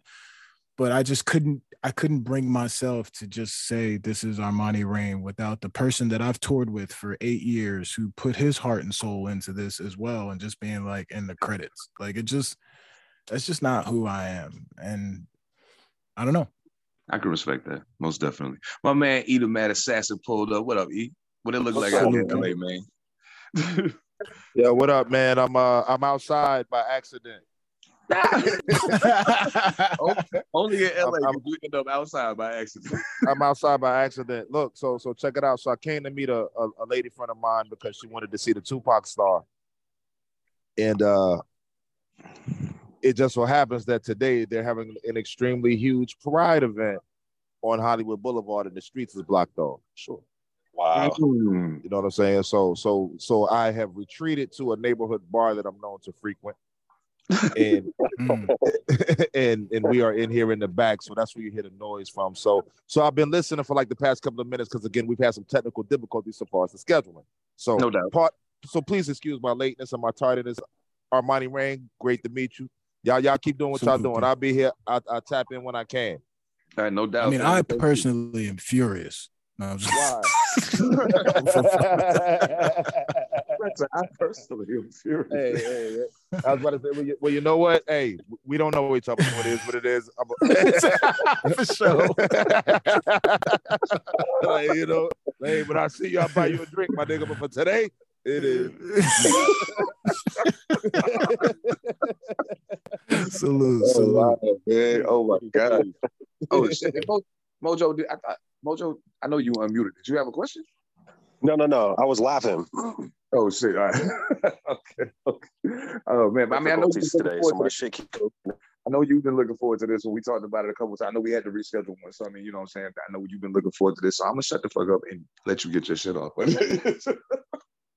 S1: but I just couldn't. I couldn't bring myself to just say this is Armanni Reign without the person that I've toured with for eight years who put his heart and soul into this as well, and just being like in the credits. Like it just, that's just not who I am, and I don't know.
S3: I can respect that most definitely. My man Eda Mad Assassin pulled up. What up, E? What it look like out in LA, man?
S5: yeah, what up, man? I'm uh I'm outside by accident.
S3: Only in LA,
S6: I'm-
S3: you end up outside by accident.
S5: I'm outside by accident. Look, so so check it out. So I came to meet a, a, a lady friend of mine because she wanted to see the Tupac star. And uh it just so happens that today they're having an extremely huge pride event on Hollywood Boulevard and the streets is blocked off. Sure.
S4: Wow.
S6: Mm.
S5: You know what I'm saying? So so so I have retreated to a neighborhood bar that I'm known to frequent. And
S1: Mm.
S5: and and we are in here in the back, so that's where you hear the noise from. So so I've been listening for like the past couple of minutes because again we've had some technical difficulties so far as the scheduling. So
S3: No doubt.
S5: part so please excuse my lateness and my tardiness. Armanni Reign, great to meet you. Y'all y'all keep doing what y'all doing.
S1: dude.
S5: I'll be here. I I tap in when I can.
S6: All right, no doubt.
S1: I mean,
S6: man.
S1: I
S6: Thank you.
S1: personally am furious. No, I'm just,
S5: Why?
S3: I personally am furious.
S5: hey, hey, hey. I was about to say, well you, well, you know what? Hey, we don't know each other. What it is, what it is. I'm
S1: for sure.
S5: like, you know, hey, when I see you, I'll buy you a drink, my nigga. But for today, it is.
S1: salute,
S3: Oh,
S1: salute.
S3: wow, man. oh my god. Oh shit. Mojo, did- I thought Mojo, I know you unmuted. Did you have a question?
S4: No, no, no. I was laughing.
S3: Oh shit. All right. okay. Okay. Oh man. I mean, I know you've been
S4: today,
S3: looking
S4: so my
S3: forward
S4: shit keep
S3: to I know you've been looking forward to this when we talked about it a couple of times. I know we had to reschedule one. So I mean, you know what I'm saying? I know you've been looking forward to this. So I'm gonna shut the fuck up and let you get your shit off.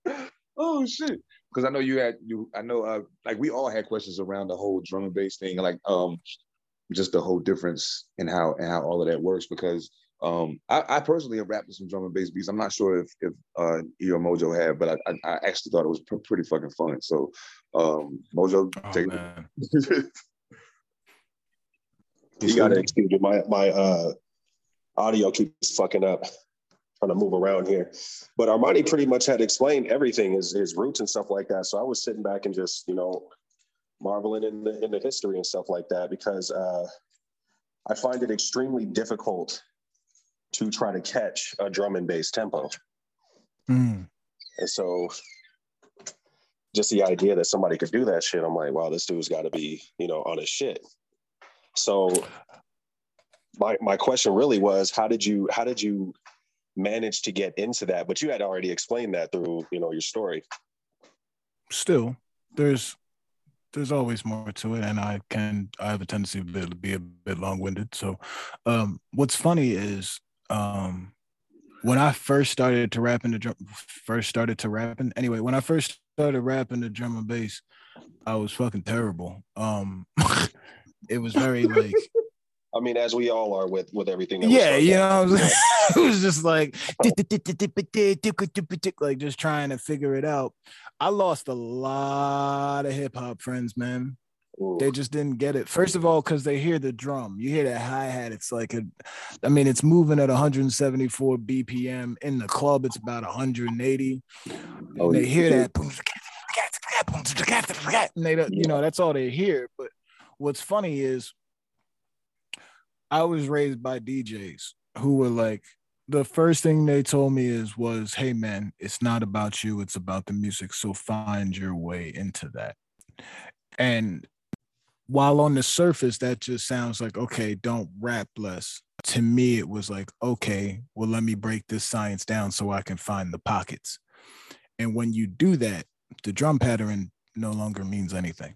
S3: oh shit. Because I know you had you I know uh like we all had questions around the whole drum and bass thing, like um just the whole difference in how and how all of that works because um, I, I personally have rapped with some drum and bass beats. I'm not sure if if uh, E or Mojo have, but I, I, I actually thought it was pr- pretty fucking fun. So, um, Mojo,
S1: Oh,
S3: take
S1: man.
S3: it.
S4: You gotta excuse me. My my uh audio keeps fucking up. Trying to move around here. But Armanni pretty much had explained everything, his his roots and stuff like that. So I was sitting back and just, you know, marveling in the in the history and stuff like that because uh I find it extremely difficult to try to catch a drum and bass tempo.
S1: Mm.
S4: And so just the idea that somebody could do that shit, I'm like, wow, this dude's got to be, you know, on his shit. So my my question really was, how did you how did you manage to get into that? But you had already explained that through, you know, your story.
S1: Still, there's there's always more to it, and I can I have a tendency to be, to be a bit long winded. So, um, what's funny is um, when I first started to rap in the drum, first started to rapping. Anyway, when I first started rapping the drum and bass, I was fucking terrible. Um, it was very like
S4: I mean, as we all are with with everything. That
S1: yeah, you know, it was just like like just trying to figure it out. I lost a lot of hip hop friends, man.
S4: Ooh.
S1: They just didn't get it. First of all, because they hear the drum, you hear that hi hat. It's like a, I mean, it's moving at 174 BPM. In the club, it's about 180.
S3: Oh,
S1: and they hear that, and they don't, you know, that's all they hear. But what's funny is, I was raised by DJs who were like, the first thing they told me is was, "Hey man, it's not about you; it's about the music. So find your way into that." And while on the surface that just sounds like okay don't rap less to me it was like okay well let me break this science down so i can find the pockets and when you do that the drum pattern no longer means anything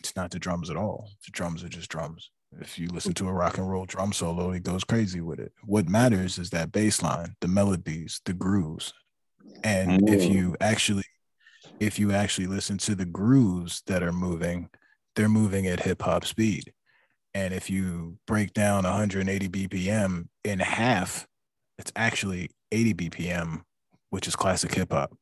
S1: it's not the drums at all the drums are just drums if you listen to a rock and roll drum solo it goes crazy with it what matters is that bass line the melodies the grooves and if
S3: Mm.
S1: you actually if you actually listen to the grooves that are moving they're moving at hip hop speed. And if you break down 180 BPM in half, it's actually 80 BPM, which is classic hip hop.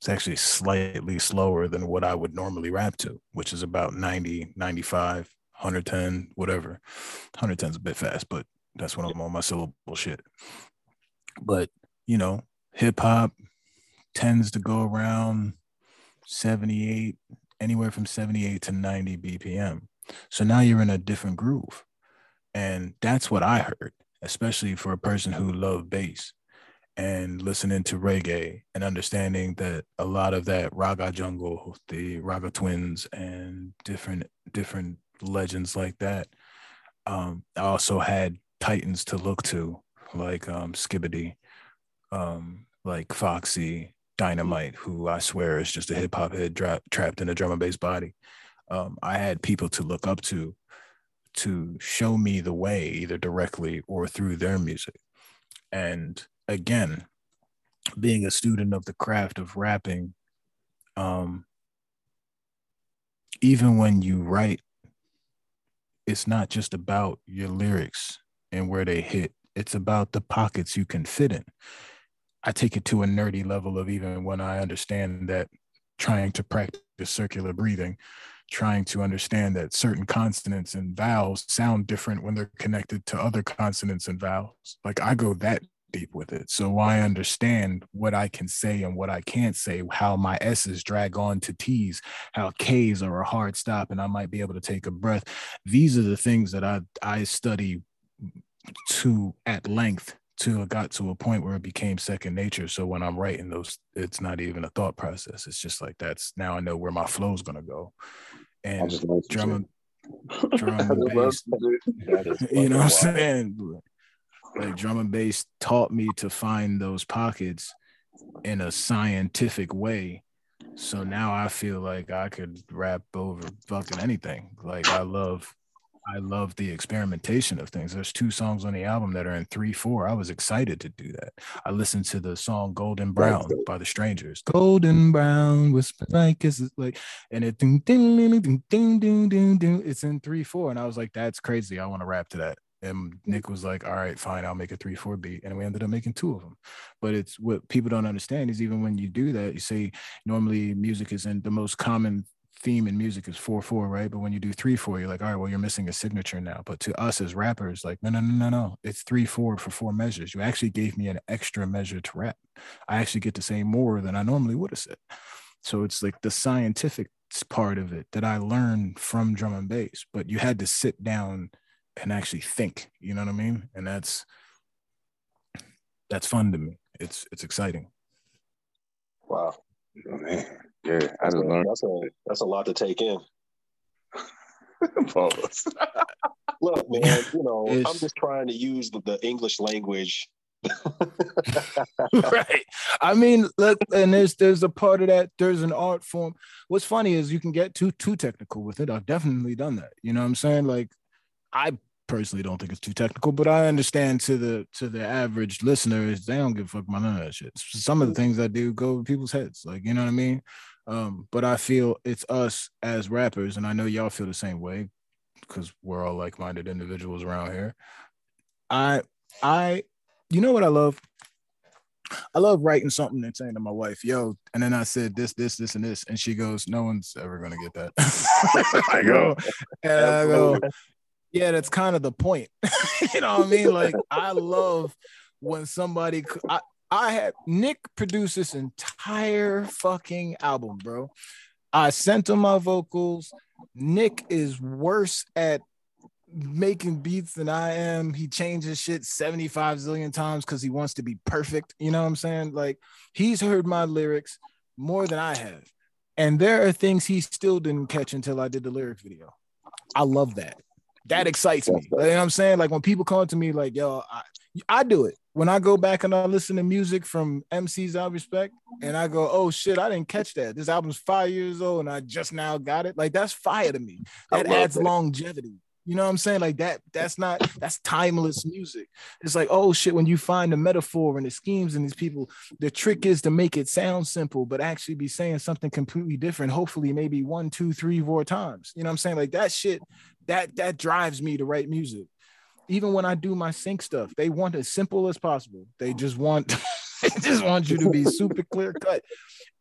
S1: It's actually slightly slower than what I would normally rap to, which is about 90, 95, 110, whatever. 110 is a bit fast, but that's when I'm on my syllable shit. But, you know, hip hop tends to go around 78, anywhere from 78 to 90 BPM. So now you're in a different groove. And that's what I heard, especially for a person who loved bass. and listening to reggae and understanding that a lot of that Ragga Jungle, the Ragga Twins, and different different legends like that. Um, I also had titans to look to, like um, Skibadee, um, like Foxy, Dynamite, who I swear is just a hip hop head dra- trapped in a drum and bass body. Um, I had people to look up to to show me the way, either directly or through their music. And again, being a student of the craft of rapping, um, even when you write, it's not just about your lyrics and where they hit, it's about the pockets you can fit in. I take it to a nerdy level of even when I understand that trying to practice circular breathing, trying to understand that certain consonants and vowels sound different when they're connected to other consonants and vowels. Like I go that deep with it. So I understand what I can say and what I can't say, how my S's drag on to T's, how K's are a hard stop, and I might be able to take a breath. These are the things that I I study to at length till it got to a point where it became second nature. So when I'm writing those, it's not even a thought process. It's just like that's now I know where my flow is gonna go. And drum, drum bass, you know what I'm saying? like drum and bass taught me to find those pockets in a scientific way. So now I feel like I could rap over fucking anything. Like I love I love the experimentation of things. There's two songs on the album that are in three, four. I was excited to do that. I listened to the song Golden Brown by the Stranglers. Golden Brown was like kisses, like, and it ding, ding, ding, ding, ding, ding, ding. It's in three, four. And I was like, that's crazy. I want to rap to that. And Nick was like, all right, fine, I'll make a three, four beat. And we ended up making two of them. But it's what people don't understand is even when you do that, you say normally music is in the most common theme in music is four, four, right? But when you do three, four, you're like, all right, well, you're missing a signature now. But to us as rappers, like, no, no, no, no, no. It's three, four for four measures. You actually gave me an extra measure to rap. I actually get to say more than I normally would have said. So it's like the scientific part of it that I learned from drum and bass, but you had to sit down and actually think you know what i mean and that's that's fun to me it's it's exciting
S4: wow
S3: man yeah i just learned
S4: that's a that's a lot to take in look man you know it's, i'm just trying to use the, the english language
S1: right. I mean, look, and there's there's a part of that. There's an art form. What's funny is you can get too too technical with it. I've definitely done that. You know what I'm saying? Like, I personally don't think it's too technical, but I understand to the to the average listeners, they don't give a fuck about none of that shit. Some of the things I do go over people's heads, like you know what I mean. Um, but I feel it's us as rappers, and I know y'all feel the same way because we're all like-minded individuals around here. I I you know what I love? I love writing something and saying to my wife, yo, and then I said this, this, this, and this. And she goes, No one's ever gonna get that. I go, and I go, yeah, that's kind of the point. you know what I mean? Like I love when somebody I, I had Nick produce this entire fucking album, bro. I sent him my vocals. Nick is worse at making beats than I am. He changes shit 75 zillion times because he wants to be perfect. You know what I'm saying? Like he's heard my lyrics more than I have. And there are things he still didn't catch until I did the lyric video. I love that that excites me. You know what I'm saying? Like when people come to me, like, yo, I, I do it. When I go back and I listen to music from MCs I respect, and I go, oh shit, I didn't catch that. This album's five years old and I just now got it. Like that's fire to me. That adds it. longevity. You know what I'm saying? Like that, that's not that's timeless music. It's like, oh shit, when you find the metaphor and the schemes and these people, the trick is to make it sound simple, but actually be saying something completely different, hopefully, maybe one, two, three, four times. You know what I'm saying? Like that shit that that drives me to write music. Even when I do my sync stuff, they want as simple as possible. They just want they just want you to be super clear cut.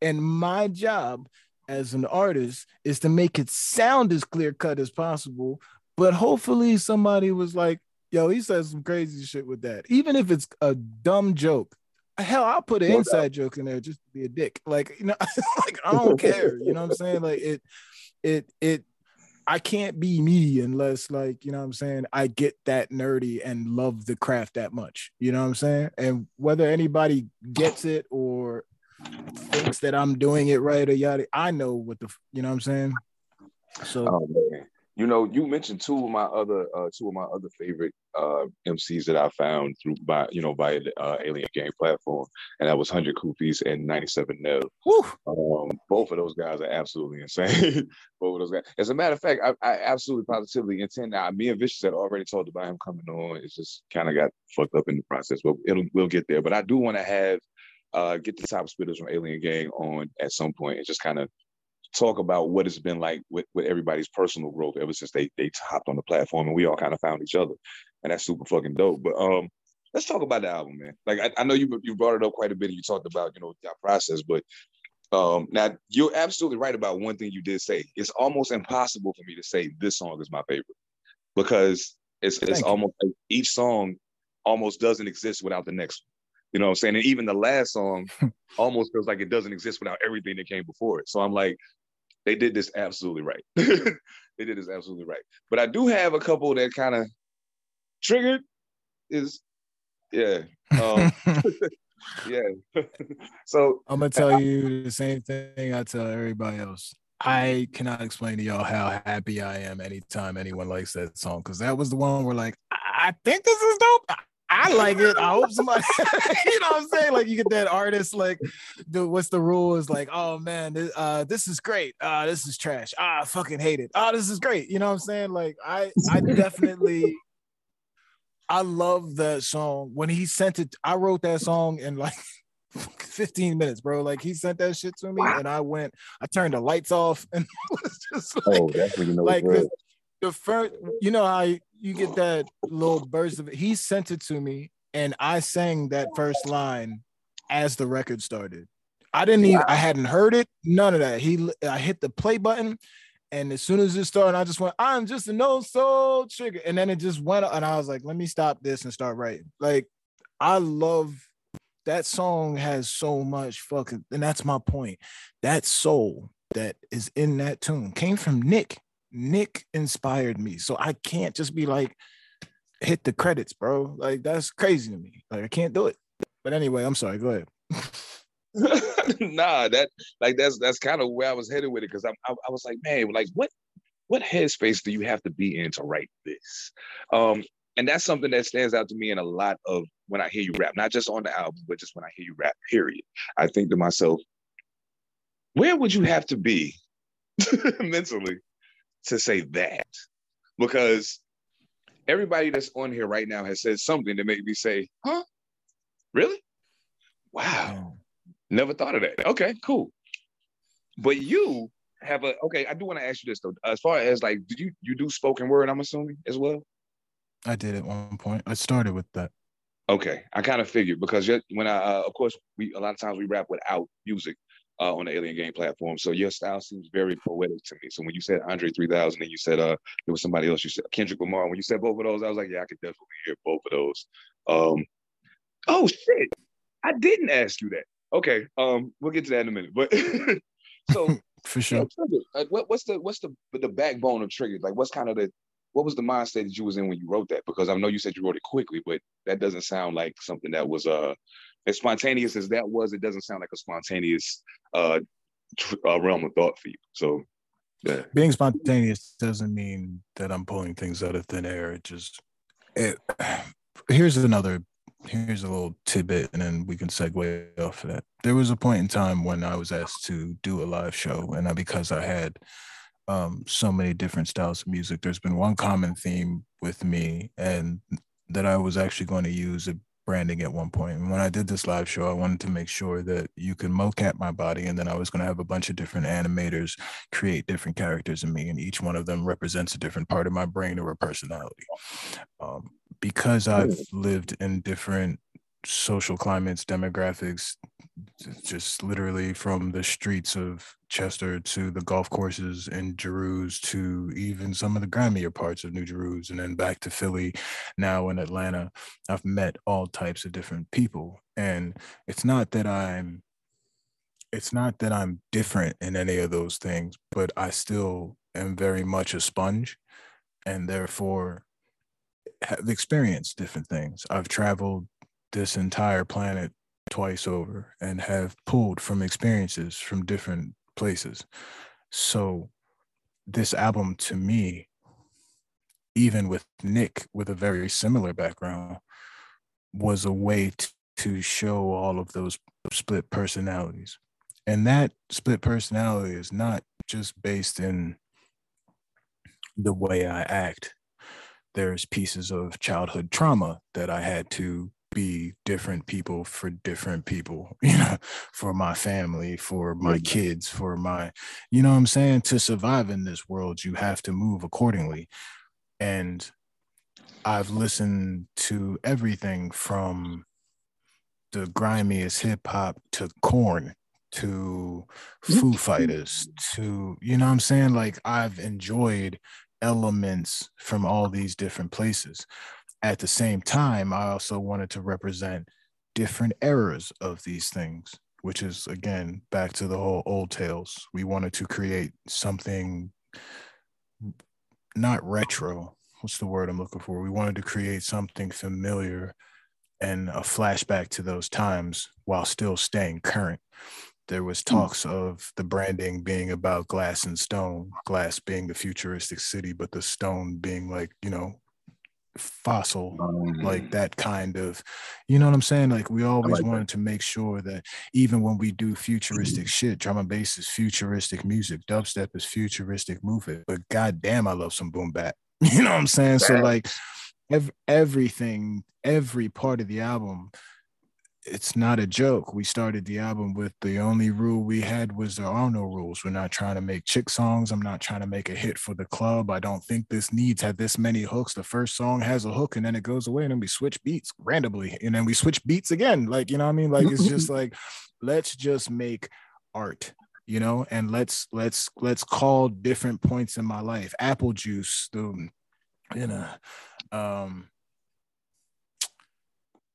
S1: And my job as an artist is to make it sound as clear cut as possible. But hopefully somebody was like, yo, he says some crazy shit with that. Even if it's a dumb joke. Hell, I'll put an inside joke in there just to be a dick. Like, you know, like I don't care. You know what I'm saying? Like it, it, it I can't be me unless like, you know what I'm saying, I get that nerdy and love the craft that much. You know what I'm saying? And whether anybody gets it or thinks that I'm doing it right or yada, I know what the you know what I'm saying? So
S3: oh, you know, you mentioned two of my other uh, two of my other favorite uh, MCs that I found through by you know by the uh, Alien Gang platform, and that was Hundred Koofies and Ninety Seven Nev. Um, both of those guys are absolutely insane. both of those guys. As a matter of fact, I, I absolutely positively intend. Now, me and Vicious had already talked about him coming on. It's just kind of got fucked up in the process, but it'll we'll get there. But I do want to have uh, get the top spitters from Alien Gang on at some point and just kind of talk about what it's been like with, with everybody's personal growth ever since they they hopped on the platform and we all kind of found each other. And that's super fucking dope. But um let's talk about the album, man. Like I, I know you you brought it up quite a bit. And You talked about, you know, your process, but um now you're absolutely right about one thing you did say. It's almost impossible for me to say this song is my favorite because it's Thank it's you. almost like each song almost doesn't exist without the next one. You know what I'm saying? And even the last song almost feels like it doesn't exist without everything that came before it. So I'm like, they did this absolutely right. they did this absolutely right. But I do have a couple that kind of triggered. Is yeah, um, yeah. so
S1: I'm gonna tell you the same thing I tell everybody else. I cannot explain to y'all how happy I am anytime anyone likes that song because that was the one where like I think this is dope. I like it. I hope somebody, you know what I'm saying? Like you get that artist, like, dude, what's the rule? Is like, oh man, this, uh, this is great. Uh, this is trash. Ah, I fucking hate it. Oh, this is great. You know what I'm saying? Like, I, I definitely, I love that song. When he sent it, I wrote that song in like 15 minutes, bro. Like he sent that shit to me, and I went, I turned the lights off, and it was just oh, like, oh, that's you know like the first, you know how you get that little burst of it. He sent it to me, and I sang that first line as the record started. I didn't even I hadn't heard it, none of that. He I hit the play button, and as soon as it started, I just went, I'm just a no soul trigger. And then it just went, and I was like, let me stop this and start writing. Like, I love that song has so much fucking, and that's my point. That soul that is in that tune came from Nick. Nick inspired me. So I can't just be like, hit the credits, bro. Like that's crazy to me. Like I can't do it. But anyway, I'm sorry. Go ahead.
S3: nah, that like that's that's kind of where I was headed with it because I, I I was like, man, like what what headspace do you have to be in to write this? Um, and that's something that stands out to me in a lot of when I hear you rap, not just on the album, but just when I hear you rap. Period. I think to myself, where would you have to be mentally to say that because everybody that's on here right now has said something to make me say, huh? Really? Wow. Never thought of that. Okay, cool. But you have a okay, I do want to ask you this though. As far as like, did you you do spoken word, I'm assuming, as well?
S1: I did at one point. I started with that.
S3: Okay, I kind of figured because when I, uh, of course, we a lot of times we rap without music, uh, on the Alien Gang platform. So your style seems very poetic to me. So when you said Andre 3000 and you said uh there was somebody else, you said Kendrick Lamar. When you said both of those, I was like, yeah, I could definitely hear both of those. Um, oh shit, I didn't ask you that. Okay, um, we'll get to that in a minute. But so
S1: for sure,
S3: you know, what, what's the what's the the backbone of Trigger? Like, what's kind of the what was the mindset that you was in when you wrote that? Because I know you said you wrote it quickly, but that doesn't sound like something that was uh as spontaneous as that was, it doesn't sound like a spontaneous uh, uh, realm of thought for you. So, yeah.
S1: Being spontaneous doesn't mean that I'm pulling things out of thin air. It just, it, here's another, here's a little tidbit, and then we can segue off of that. There was a point in time when I was asked to do a live show, and I, because I had um, so many different styles of music, there's been one common theme with me, and that I was actually going to use branding at one point. And when I did this live show, I wanted to make sure that you could mocap my body, and then I was going to have a bunch of different animators create different characters in me, and each one of them represents a different part of my brain or a personality. Um, because I've lived in different social climates, demographics, just literally from the streets of Chester to the golf courses in Jeru's to even some of the grimier parts of New Jersey and then back to Philly, now in Atlanta. I've met all types of different people. And it's not that I'm it's not that I'm different in any of those things, but I still am very much a sponge and therefore have experienced different things. I've traveled this entire planet twice over and have pulled from experiences from different places. So this album to me, even with Nick with a very similar background, was a way to, to show all of those split personalities. And that split personality is not just based in the way I act. There's pieces of childhood trauma that I had to be different people for different people, you know, for my family, for my kids, for my, you know I'm saying? To survive in this world, you have to move accordingly. And I've listened to everything from the grimiest hip hop to Korn to Foo mm-hmm. Fighters to, you know I'm saying? Like I've enjoyed elements from all these different places at the same time, I also wanted to represent different eras of these things, which is again back to the whole old tales. We wanted to create something not retro. What's the word I'm looking for? We wanted to create something familiar and a flashback to those times while still staying current. There was hmm. talks of the branding being about glass and stone, glass being the futuristic city, but the stone being like, you know, fossil like that kind of you know what i'm saying? Like we always like wanted that. to make sure that even when we do futuristic shit drum and bass is futuristic music dubstep is futuristic movement but god damn i love some boom bap. You know what i'm saying? So like ev- everything every part of the album it's not a joke. We started the album with the only rule we had was there are no rules. We're not trying to make chick songs. I'm not trying to make a hit for the club. I don't think this needs had this many hooks. The first song has a hook and then it goes away and then we switch beats randomly and then we switch beats again. Like, you know what I mean? Like it's just like let's just make art you know and let's let's let's call different points in my life apple juice the you know um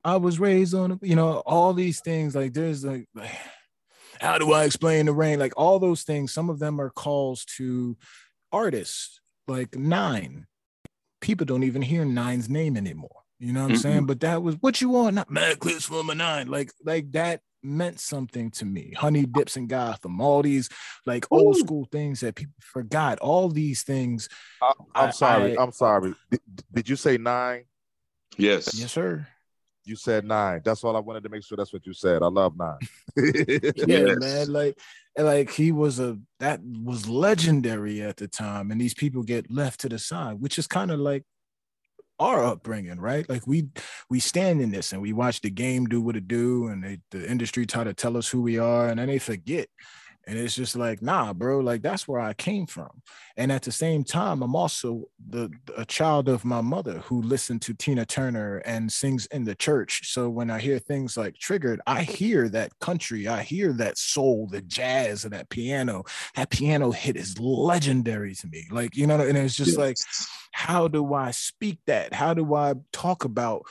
S1: I was raised on, you know, all these things. Like there's like, like, how do I explain the rain? Like all those things. Some of them are calls to artists, like Nine. People don't even hear Nine's name anymore. You know what I'm mm-hmm. saying? But that was what you want, not mad clips from a nine. Like, like that meant something to me. Honey dips in Gotham, all these like Ooh. old school things that people forgot. All these things.
S5: I, am sorry. I, am sorry. Did, did you say nine?
S3: Yes.
S1: Yes, sir.
S5: You said nine. That's all I wanted to make sure that's what you said. I love nine.
S1: yeah, man. Like, like he was a that was legendary at the time, and these people get left to the side, which is kind of like our upbringing, right? Like we we stand in this and we watch the game do what it do, and they, the industry try to tell us who we are, and then they forget. And it's just like, nah, bro, like that's where I came from. And at the same time, I'm also the a child of my mother who listened to Tina Turner and sings in the church. So when I hear things like triggered, I hear that country, I hear that soul, the jazz, and that piano. That piano hit is legendary to me. Like, you know, and it's just yes. like, how do I speak that? How do I talk about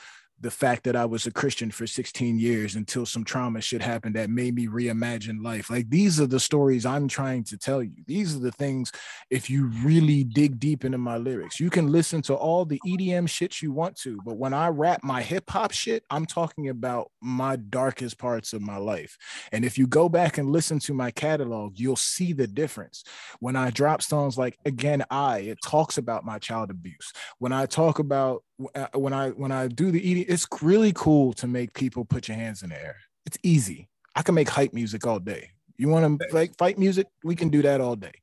S1: the fact that I was a Christian for 16 years until some trauma shit happened that made me reimagine life. Like these are the stories I'm trying to tell you. These are the things, if you really dig deep into my lyrics, you can listen to all the EDM shit you want to. But when I rap my hip hop shit, I'm talking about my darkest parts of my life. And if you go back and listen to my catalog, you'll see the difference. When I drop songs like Again I, it talks about my child abuse. When I talk about Uh, when I when I do the eating, it's really cool to make people put your hands in the air. It's easy. I can make hype music all day. You want to like fight music? We can do that all day.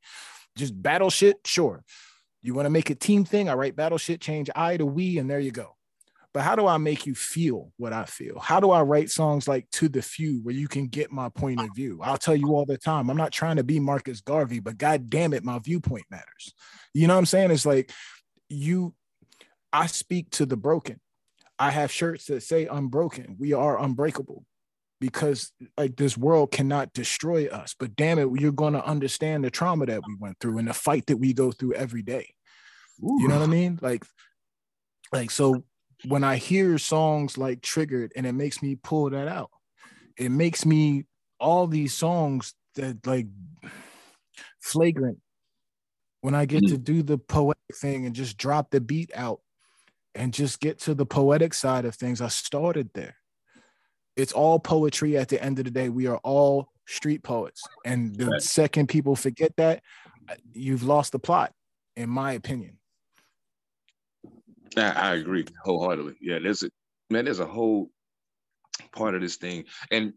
S1: Just battle shit, sure. You want to make a team thing? I write battle shit, change I to we, and there you go. But how do I make you feel what I feel? How do I write songs like To the Few where you can get my point of view? I'll tell you all the time, I'm not trying to be Marcus Garvey, but god damn it, my viewpoint matters. You know what I'm saying? It's like you I speak to the broken. I have shirts that say unbroken. We are unbreakable because like this world cannot destroy us. But damn it, you're going to understand the trauma that we went through and the fight that we go through every day. Ooh. You know what I mean? Like, like so when I hear songs like Triggered and it makes me pull that out, it makes me all these songs that like flagrant when I get mm-hmm. to do the poetic thing and just drop the beat out and just get to the poetic side of things, I started there. It's all poetry at the end of the day. We are all street poets. And the right. second people forget that, uh, you've lost the plot, in my opinion.
S3: I, I agree wholeheartedly. Yeah, there's a man, there's a whole part of this thing. And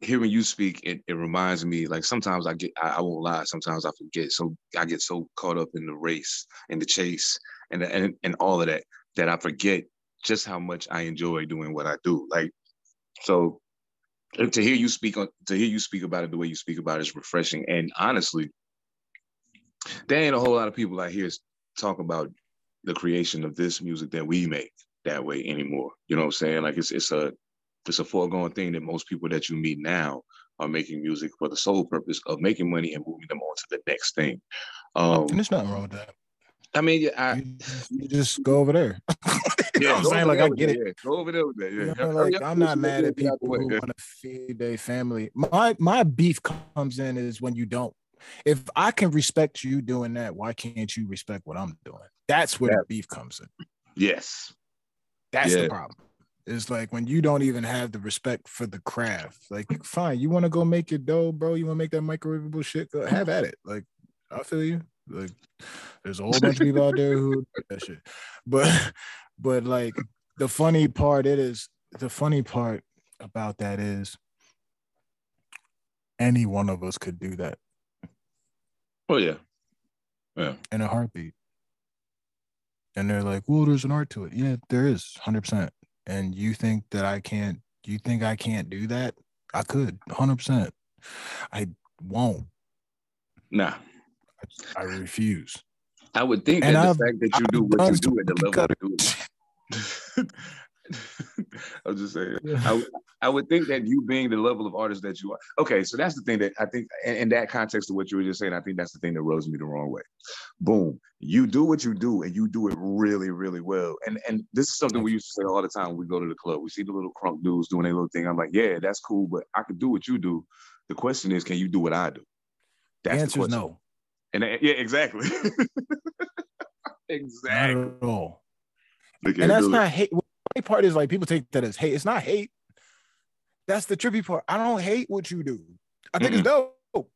S3: hearing you speak, it, it reminds me like sometimes I get I, I, won't lie, sometimes I forget. So I get so caught up in the race and the chase and and, and all of that that I forget just how much I enjoy doing what I do. Like so to hear you speak on to hear you speak about it the way you speak about it is refreshing. And honestly, there ain't a whole lot of people out here talk about the creation of this music that we make that way anymore. You know what I'm saying? Like it's it's a it's a foregone thing that most people that you meet now are making music for the sole purpose of making money and moving them on to the next thing. Um,
S1: and there's nothing wrong with that.
S3: I mean, I,
S1: you, you just go over there.
S3: yeah, know I'm saying? Like, I get it. Yeah. Go over there with that. Yeah.
S1: You know, like, I'm not mad at people who want to feed their family. My my beef comes in is when you don't. If I can respect you doing that, why can't you respect what I'm doing? That's where yeah. the beef comes in.
S3: Yes.
S1: That's yeah. the problem. It's like when you don't even have the respect for the craft. Like, fine, you want to go make your dough, bro. You want to make that microwavable shit. Go have at it. Like, I feel you. Like, there's a whole bunch of people out there who that shit. But, but like, the funny part it is the funny part about that is any one of us could do that.
S3: Oh yeah, yeah,
S1: in a heartbeat. And they're like, "Well, there's an art to it." Yeah, there is, hundred percent. And you think that I can't? You think I can't do that? I could, hundred percent. I won't.
S3: Nah,
S1: I, I refuse.
S3: I would think and that I've, the fact that you I've do what you do at the level you do. I was just saying. Yeah. I, I would think that you being the level of artist that you are. Okay, so that's the thing that I think, in, in that context of what you were just saying, I think that's the thing that rose me the wrong way. Boom, you do what you do, and you do it really, really well. And and this is something we used to say all the time when we go to the club. We see the little crunk dudes doing their little thing. I'm like, yeah, that's cool, but I could do what you do. The question is, can you do what I do?
S1: That's the answer is no.
S3: And yeah, exactly. exactly.
S1: Not at all. And that's not hate. The part is like people take that as hate. It's not hate. That's the trippy part. I don't hate what you do. I think mm-hmm. it's dope.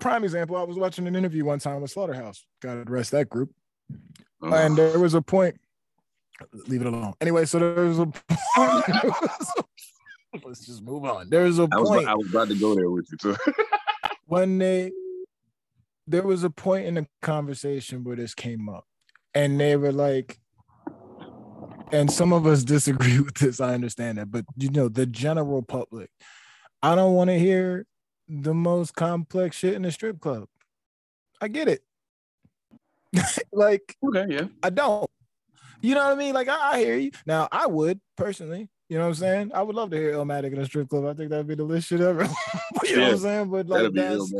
S1: Prime example, I was watching an interview one time with Slaughterhouse. Got to address that group. And there was a point. Leave it alone. Anyway, so there was a. let's just move on. There's a
S3: I
S1: was, point.
S3: I was about to go there with you too.
S1: when they, there was a point in the conversation where this came up, and they were like, and some of us disagree with this. I understand that, but you know, the general public, I don't want to hear the most complex shit in a strip club. I get it. like,
S3: okay, yeah,
S1: I don't. You know what I mean? Like, I, I, hear you. Now, I would personally. You know what I'm saying? I would love to hear Illmatic in a strip club. I think that'd be the list shit ever. you yeah. know what I'm saying? But like, that's,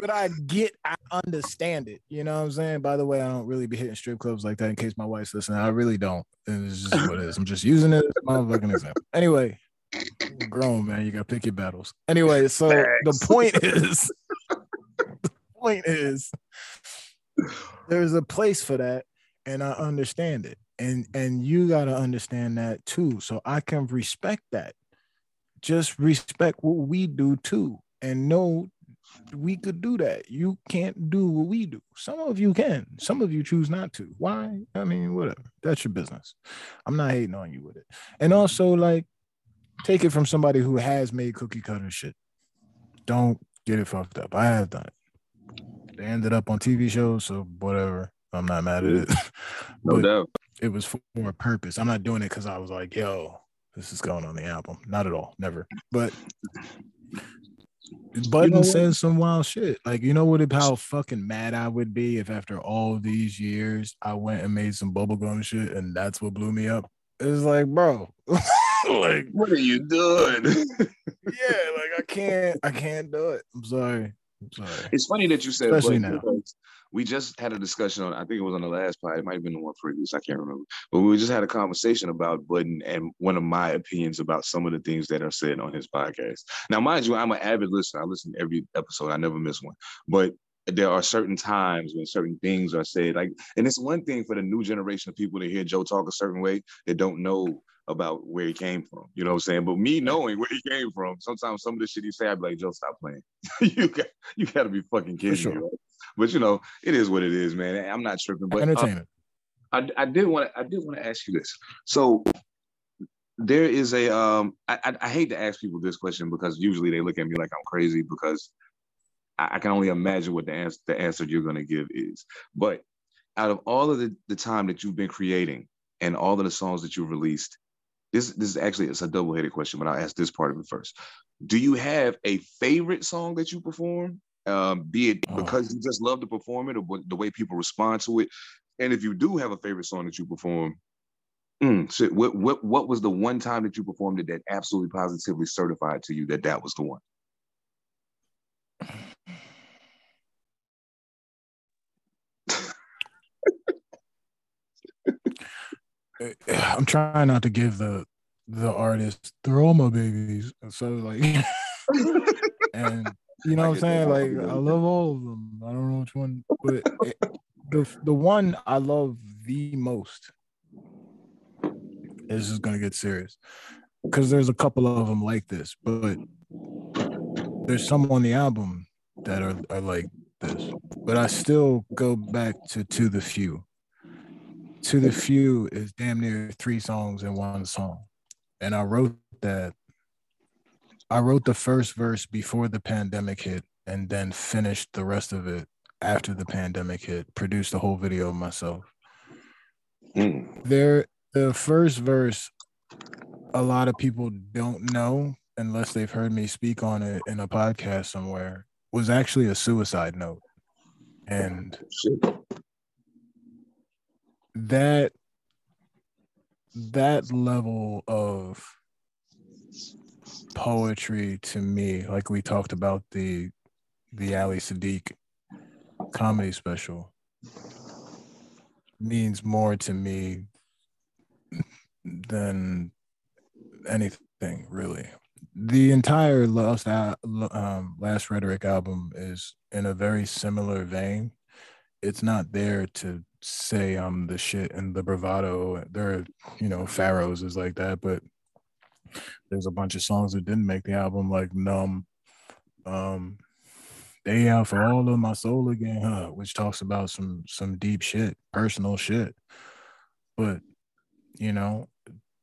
S1: but I get, I understand it. You know what I'm saying? By the way, I don't really be hitting strip clubs like that. In case my wife's listening, I really don't. It's just what it is. I'm just using it as a motherfucking example. Anyway, grown man, you got to pick your battles. Anyway, so Thanks. the point is, the point is, there's a place for that, and I understand it and and you got to understand that too. So i can respect that. Just respect what we do too. And know we could do that. You can't do what we do. Some of you can. Some of you choose not to. Why? I mean whatever. That's your business. I'm not hating on you with it. And also like take it from somebody who has made cookie cutter shit. Don't get it fucked up. I have done it. They ended up on tv shows so whatever i'm not mad at it
S3: no doubt
S1: it was for a purpose. I'm not doing it because I was like, yo, this is going on the album. Not at all. Never. But Budden you know says some wild shit. Like, you know what how fucking mad I would be if after all these years I went and made some bubblegum shit and that's what blew me up. It's like, bro,
S3: like what are you doing?
S1: yeah, like I can't, I can't do it. I'm sorry. I'm sorry.
S3: It's funny that you said Especially now we just had a discussion on, I think it was on the last pod, it might have been the one previous, I can't remember. But we just had a conversation about Budden and one of my opinions about some of the things that are said on his podcast. Now, mind you, I'm an avid listener. I listen to every episode, I never miss one. But there are certain times when certain things are said. Like, and it's one thing for the new generation of people to hear Joe talk a certain way that don't know about where he came from. You know what I'm saying? But me knowing where he came from, sometimes some of the shit he say, I'd be like, Joe, stop playing. you got you gotta be fucking kidding sure. me. Right? But you know, it is what it is, man. I'm not tripping. But
S1: entertainment.
S3: Uh, I, I did want to I did want to ask you this. So there is a um I, I, I hate to ask people this question because usually they look at me like I'm crazy because I, I can only imagine what the answer the answer you're gonna give is. But out of all of the, the time that you've been creating and all of the songs that you've released, this this is actually it's a double-headed question, but I'll ask this part of it first. Do you have a favorite song that you perform? Um, be it oh. because you just love to perform it or the way people respond to it. And if you do have a favorite song that you perform, mm, shit, what what what was the one time that you performed it that absolutely positively certified to you that that was the one?
S1: I'm trying not to give the the artist they're all my babies. and So like and you know what I'm saying? Like I love all of them. I don't know which one, but it, the the one I love the most is just gonna get serious because there's a couple of them like this, but there's some on the album that are, are like this. But I still go back to To the Few to the Few is damn near three songs in one song. And I wrote that. I wrote the first verse before the pandemic hit and then finished the rest of it after the pandemic hit, produced the whole video myself. Mm. There, the first verse, a lot of people don't know unless they've heard me speak on it in a podcast somewhere, was actually a suicide note. And that that level of poetry to me, like we talked about the the Ali Siddiq comedy special, means more to me than anything really. The entire last um, last rhetoric album is in a very similar vein. It's not there to say I'm the shit and the bravado. There are, you know, pharaohs is like that, but there's a bunch of songs that didn't make the album, like Numb, um, Day Out for All of My Soul Again, huh? Which talks about some some deep shit, personal shit. But you know,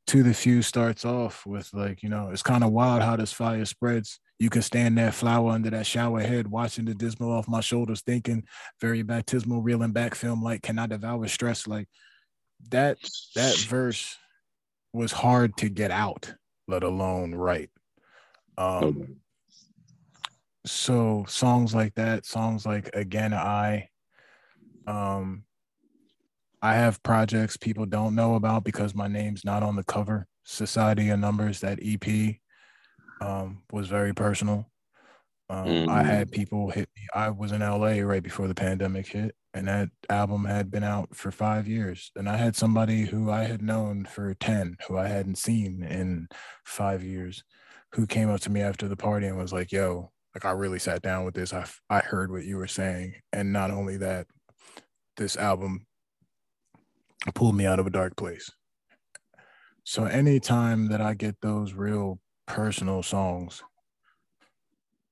S1: to the few starts off with like, you know, it's kind of wild how this fire spreads. You can stand that flower under that shower head, watching the dismal off my shoulders, thinking very baptismal, reeling back film like, can I devour stress? Like that that verse was hard to get out, let alone write. Um so songs like that, songs like Again I, um, I have projects people don't know about because my name's not on the cover. Society of Numbers, that EP um, was very personal. Um, mm-hmm. I had people hit me. I was in LA right before the pandemic hit, and that album had been out for five years. And I had somebody who I had known for 10, who I hadn't seen in five years, who came up to me after the party and was like, Yo, like I really sat down with this. I, I heard what you were saying. And not only that, this album pulled me out of a dark place. So anytime that I get those real personal songs,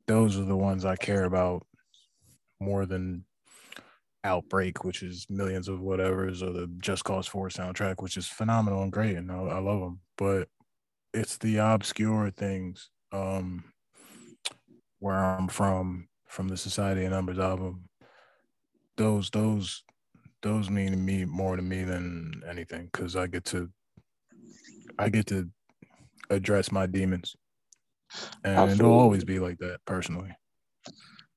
S1: those are the ones I care about more than Outbreak, which is millions of whatevers, or the Just Cause 4 soundtrack, which is phenomenal and great, and I, I love them. But it's the obscure things um, where I'm from, from the Society of Numbers album. Those, those those mean to me more to me than anything because I get to I get to address my demons. And it'll always be like that personally.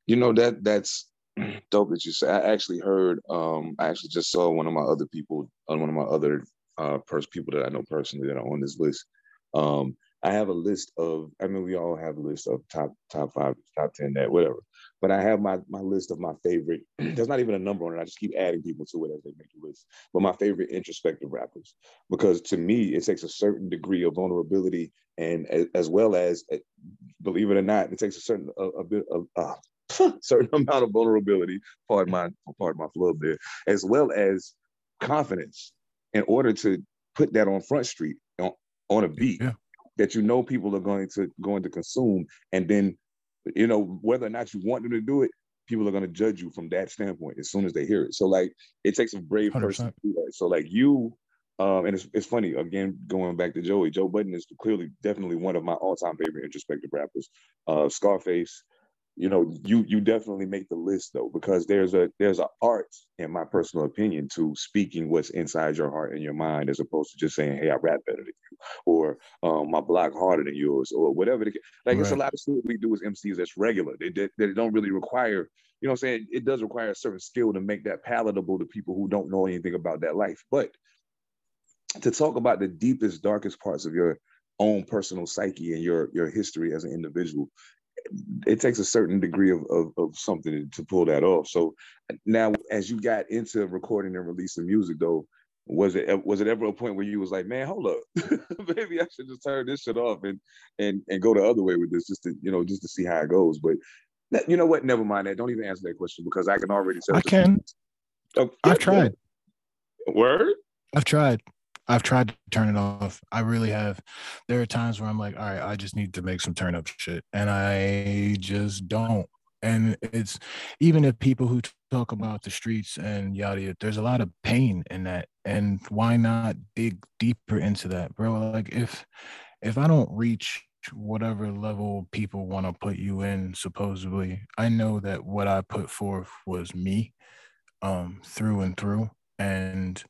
S3: You know that that's dope that you say. I actually heard um I actually just saw one of my other people on uh, one of my other uh pers- people that I know personally that are on this list. Um I have a list of I mean we all have a list of top top five, top ten that whatever but I have my my list of my favorite. There's not even a number on it. I just keep adding people to it as they make the list. But my favorite introspective rappers, because to me it takes a certain degree of vulnerability and as, as well as, eh, believe it or not, it takes a certain a, a bit of uh, certain amount of vulnerability, pardon my pardon my flub there, as well as confidence in order to put that on front street on, on a beat
S1: Yeah.
S3: that you know people are going to going to consume and then you know whether or not you want them to do it people are going to judge you from that standpoint as soon as they hear it so like it takes a brave person
S1: 100%.
S3: to do that so like you um and it's, it's funny again going back to joey joe budden is clearly definitely one of my all-time favorite introspective rappers uh scarface you know you you definitely make the list though because there's a there's an art in my personal opinion to speaking what's inside your heart and your mind as opposed to just saying hey i rap better than you or um my block harder than yours or whatever the, like it's a lot of shit we do as mcs that's regular. They, they, they don't really require you know what i'm saying? It does require a certain skill to make that palatable to people who don't know anything about that life. But to talk about the deepest darkest parts of your own personal psyche and your your history as an individual it takes a certain degree of, of, of something to pull that off. So now, as you got into recording and releasing music, though, was it was it ever a point where you was like, man, hold up, maybe I should just turn this shit off and and and go the other way with this, just to you know, just to see how it goes. But you know what? Never mind that. Don't even answer that question because I can already tell.
S1: I can.
S3: Oh,
S1: I've tried.
S3: Word.
S1: I've tried. I've tried to turn it off. I really have. There are times where I'm like, all right, I just need to make some turn up shit. And I just don't. And it's even if people who talk about the streets and yada yada, there's a lot of pain in that. And why not dig deeper into that, bro? Like if if I don't reach whatever level people want to put you in, supposedly, I know that what I put forth was me um through and through. And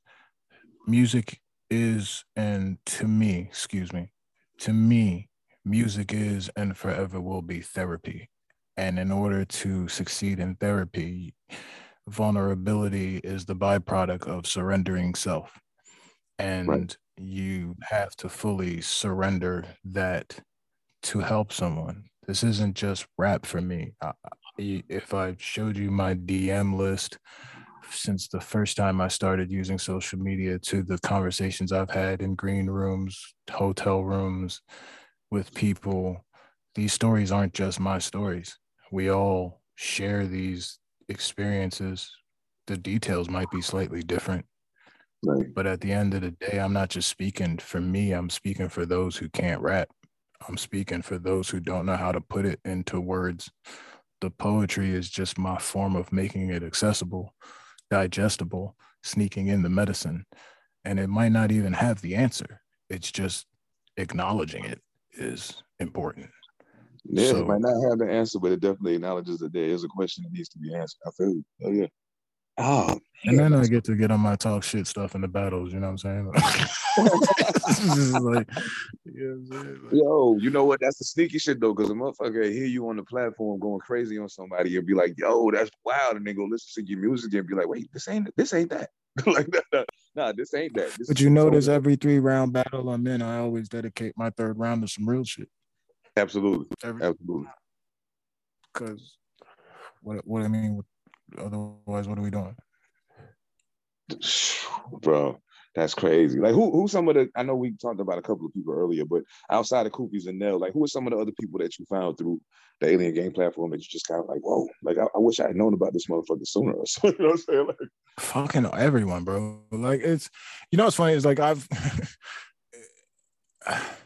S1: music is and to me excuse me to me music is and forever will be therapy. And in order to succeed in therapy vulnerability is the byproduct of surrendering self. And you have to fully surrender that to help someone. This isn't just rap for me. I- if i showed you my dm list since the first time I started using social media to the conversations I've had in green rooms, hotel rooms with people, these stories aren't just my stories. We all share these experiences. The details might be slightly different,
S3: Right.
S1: but at the end of the day, I'm not just speaking for me, I'm speaking for those who can't rap. I'm speaking for those who don't know how to put it into words. The poetry is just my form of making it accessible digestible, sneaking in the medicine. And it might not even have the answer. It's just acknowledging it is important.
S3: Yeah,
S1: So-
S3: it might not have the answer, but it definitely acknowledges that there is a question that needs to be answered. I feel you. Oh yeah. Oh,
S1: And then I get to get on my talk shit stuff in the battles, you know what I'm saying? Like, you know what I'm saying? Like,
S3: Yo, you know what? That's the sneaky shit though, because a motherfucker hear you on the platform going crazy on somebody and be like, "Yo, that's wild," and they go listen to your music and be like, "Wait, this ain't this ain't that." like, nah, nah, nah, this ain't that. This
S1: But you notice every three round battle I'm in, I always dedicate my third round to some real shit.
S3: absolutely,
S1: Every
S3: absolutely.
S1: because what what I mean, otherwise, what are we doing?
S3: Bro, that's crazy. Like, who who some of the? I know we talked about a couple of people earlier, but outside of Koopies and Nell, like, who are some of the other people that you found through the Alien Gang platform that you just kind of like, whoa, like, I, I wish I had known about this motherfucker sooner. Or something, you know what I'm saying? Like,
S1: fucking everyone, bro. Like it's you know what's funny is like I've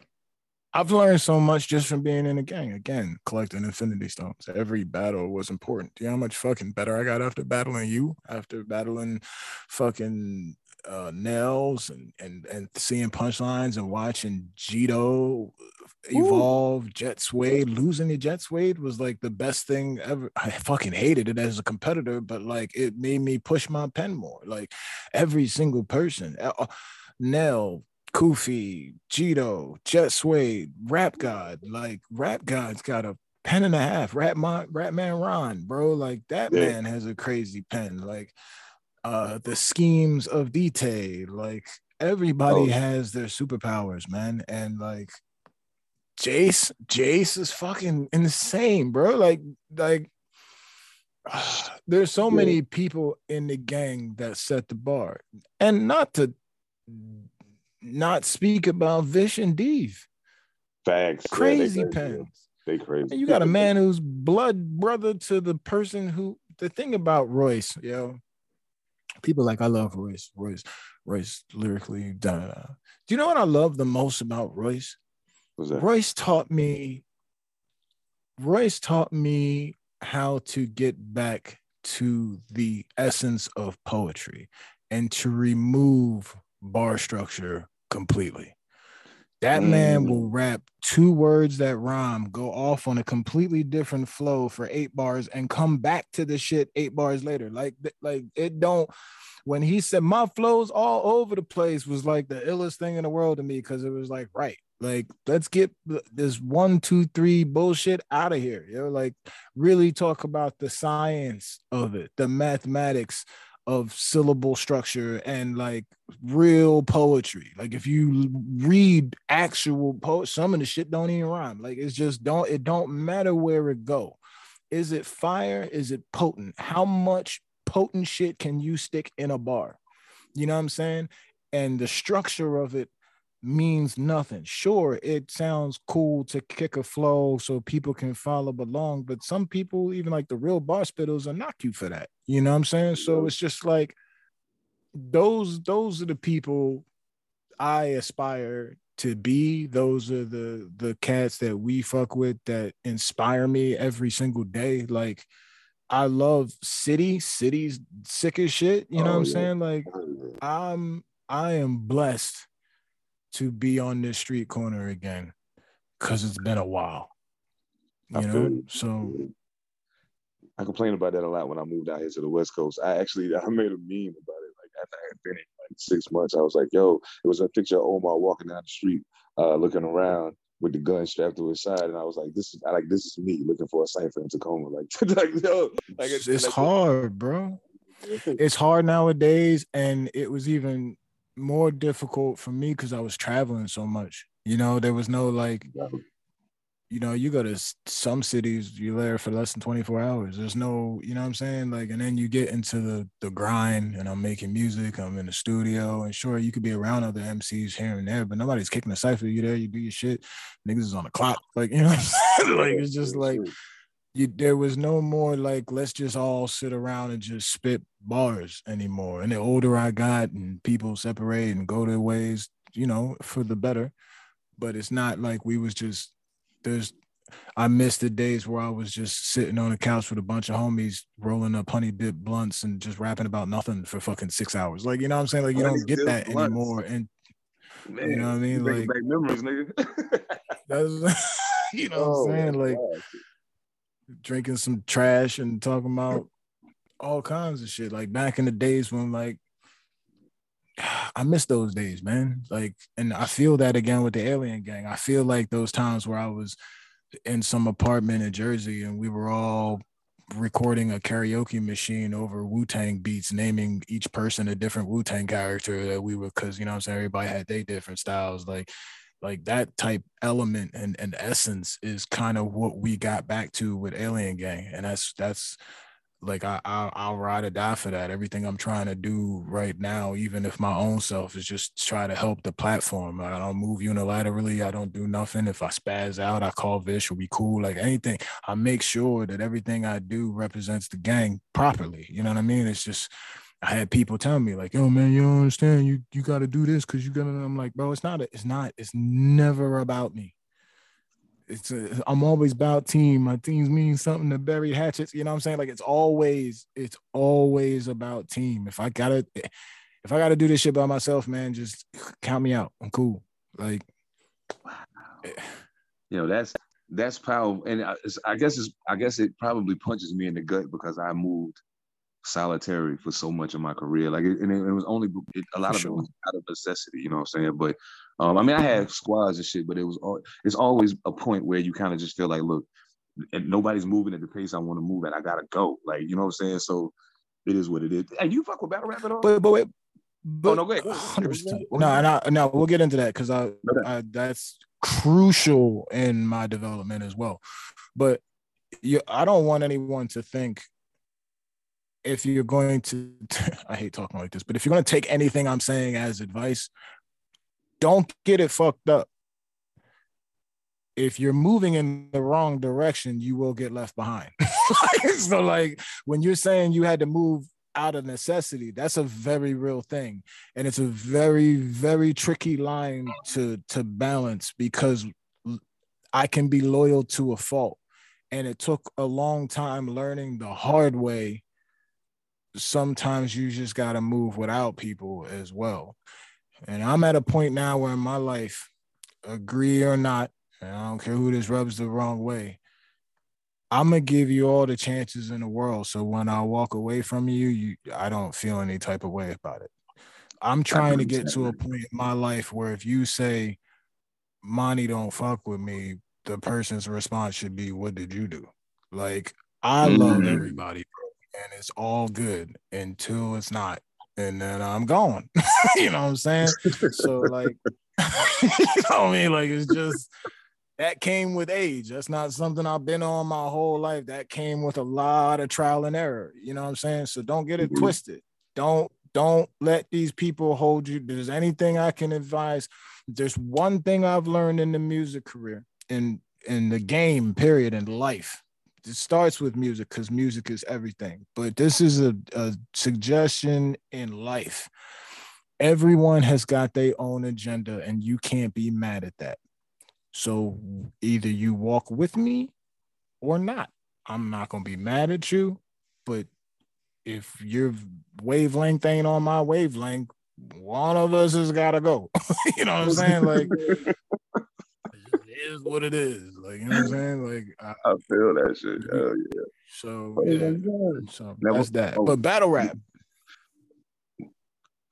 S1: I've learned so much just from being in a gang. Again, collecting infinity stones. Every battle was important. Do you know how much fucking better I got after battling you? After battling fucking uh nails and and and seeing punchlines and watching Jito evolve, Jet Suede, losing to Jet Suede was like the best thing ever. I fucking hated it as a competitor, but like it made me push my pen more. Like every single person, uh, Nell, Kofi, Jito, Jet Suede, Rap God, like Rap God's got a pen and a half. Rap man, Rap Man Ron, bro, like that
S3: Yeah.
S1: man has a crazy pen. Like uh the schemes of Dite, like everybody
S3: Oh.
S1: has their superpowers, man, and like Jace, Jace is fucking insane, bro. Like, like there's so
S3: Yeah.
S1: many people in the gang that set the bar, and not to not speak about Vish and Deeve,
S3: facts. Yeah,
S1: crazy
S3: crazy,
S1: pens.
S3: They crazy.
S1: And you got a man who's blood brother to the person who the thing about Royce, yo. People like I love Royce, Royce, Royce lyrically. Da, da, da. Do you know what I love the most about Royce? Royce taught me. Royce taught me how to get back to the essence of poetry and to remove bar structure completely. That mm. man will rap two words that rhyme, go off on a completely different flow for eight bars, and come back to the shit eight bars later. Like, like it don't. When he said my flows all over the place was like the illest thing in the world to me because it was like, right, like let's get this one, two, three bullshit out of here. You know, like really talk about the science of it, the mathematics of syllable structure and like real poetry. Like if you read actual poet, some of the shit don't even rhyme. Like it's just don't it don't matter where it go. Is it fire? Is it potent? How much potent shit can you stick in a bar? You know what I'm saying? And the structure of it means nothing. Sure, it sounds cool to kick a flow so people can follow along, but some people, even like the real bar spittles, are knock you for that. You know what I'm saying? So it's just like those those are the people I aspire to be. Those are the the cats that we fuck with that inspire me every single day. Like I love city, city's sick as shit. You know oh, what I'm oh, yeah. saying? Like oh, I'm I am blessed to be on this street corner again because it's been a while. You I know, so
S3: I complain about that a lot when I moved out here to the West Coast. I actually I made a meme about it. Like after I had been in like six months, I was like, "Yo," it was a picture of Omar walking down the street, uh, looking around with the gun strapped to his side, and I was like, "This is I like this is me looking for a cipher in Tacoma." Like, like yo,
S1: like it's, it's like, hard, bro. It's hard nowadays, and it was even more difficult for me because I was traveling so much. You know, there was no like, you know, you go to some cities, you're there for less than 24 hours. There's no, you know what I'm saying? Like, and then you get into the the grind and I'm making music, I'm in the studio, and sure, you could be around other MCs here and there, but nobody's kicking a cipher. You there, you do your shit. Niggas is on the clock. Like, you know like it's just like you, there was no more like let's just all sit around and just spit bars anymore. And the older I got, and people separate and go their ways, you know, for the better. But it's not like we was just there's. I miss the days where I was just sitting on a couch with a bunch of homies rolling up honey dip blunts and just rapping about nothing for fucking six hours. Like you know what I'm saying? Like you honey don't get that blunts. anymore. And Man, you know what I mean? Like memories, nigga. that's you know oh, what I'm oh, saying? Like God drinking some trash and talking about all kinds of shit. Like back in the days when like I miss those days, man. Like, and I feel that again with the alien gang. I feel like those times where I was in some apartment in Jersey and we were all recording a karaoke machine over Wu Tang beats, naming each person a different Wu Tang character that we were, because you know what I'm saying, everybody had their different styles. Like, like that type element and, and essence is kind of what we got back to with Alien Gang, and that's that's like I, I I'll ride or die for that. Everything I'm trying to do right now, even if my own self is just try to help the platform. I don't move unilaterally. I don't do nothing. If I spaz out, I call Vish. Will be cool. Like anything, I make sure that everything I do represents the gang properly. You know what I mean? It's just I had people tell me like, "Yo, man, you don't understand. You you got to do this because you gotta." I'm like, bro, it's not. A, it's not. It's never about me. It's I'm always about team. My teams mean something to bury hatchets. You know what I'm saying? Like it's always it's always about team. If I gotta if I gotta do this shit by myself, man, just count me out. I'm cool. Like, wow. Eh.
S3: you know, that's that's power, and I, I guess it's I guess it probably punches me in the gut because I moved solitary for so much of my career. Like, it, and it, it was only it, a lot for of sure. it was out of necessity. You know what I'm saying? But um, I mean, I had squads and shit, but it was all, it's always a point where you kind of just feel like, look, and nobody's moving at the pace I want to move at. I gotta go. Like, you know what I'm saying? So it is what it is. And you fuck with battle rap at all?
S1: But but wait. But, oh no, wait. 100%. No, and I, no, we'll get into that because I, I that's crucial in my development as well. But you, I don't want anyone to think if you're going to, I hate talking like this, but if you're going to take anything I'm saying as advice, don't get it fucked up. if you're moving in the wrong direction, you will get left behind. so, like when you're saying you had to move out of necessity, that's a very real thing, and it's a very, very tricky line to to balance because I can be loyal to a fault, and it took a long time learning the hard way. Sometimes you just got to move without people as well. And I'm at a point now where in my life, agree or not, and I don't care who this rubs the wrong way. I'm gonna give you all the chances in the world. So when I walk away from you, you I don't feel any type of way about it. I'm trying to get to a point in my life where if you say Monty don't fuck with me, the person's response should be, What did you do? Like I mm-hmm. love everybody, bro, and it's all good until it's not. And then I'm gone. you know what I'm saying? so like you know what I mean? Like it's just that came with age. That's not something I've been on my whole life. That came with a lot of trial and error. You know what I'm saying? So don't get it mm-hmm. twisted. Don't don't let these people hold you. There's anything I can advise. There's one thing I've learned in the music career, in in the game, period, in life. It starts with music because music is everything. But this is a, a suggestion in life. Everyone has got their own agenda, and you can't be mad at that so either you walk with me or not. I'm not gonna be mad at you, but if your wavelength ain't on my wavelength, one of us has gotta go. you know what I'm saying? Like is what it is. Like you know what I'm saying? Like
S3: I, I feel that shit. Hell yeah.
S1: So, yeah. so that's that. But battle rap,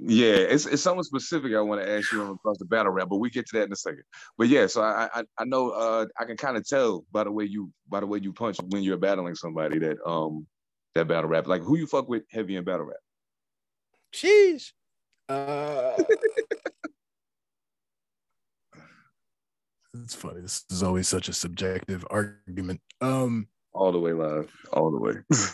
S3: yeah, it's it's something specific I want to ask you across the battle rap, but we get to that in a second. But yeah, so I I, I know uh, I can kind of tell by the way you by the way you punch when you're battling somebody that um that battle rap. Like who you fuck with heavy in battle rap?
S1: Jeez. Uh It's funny. This is always such a subjective argument. Um
S3: all the way live, all the way.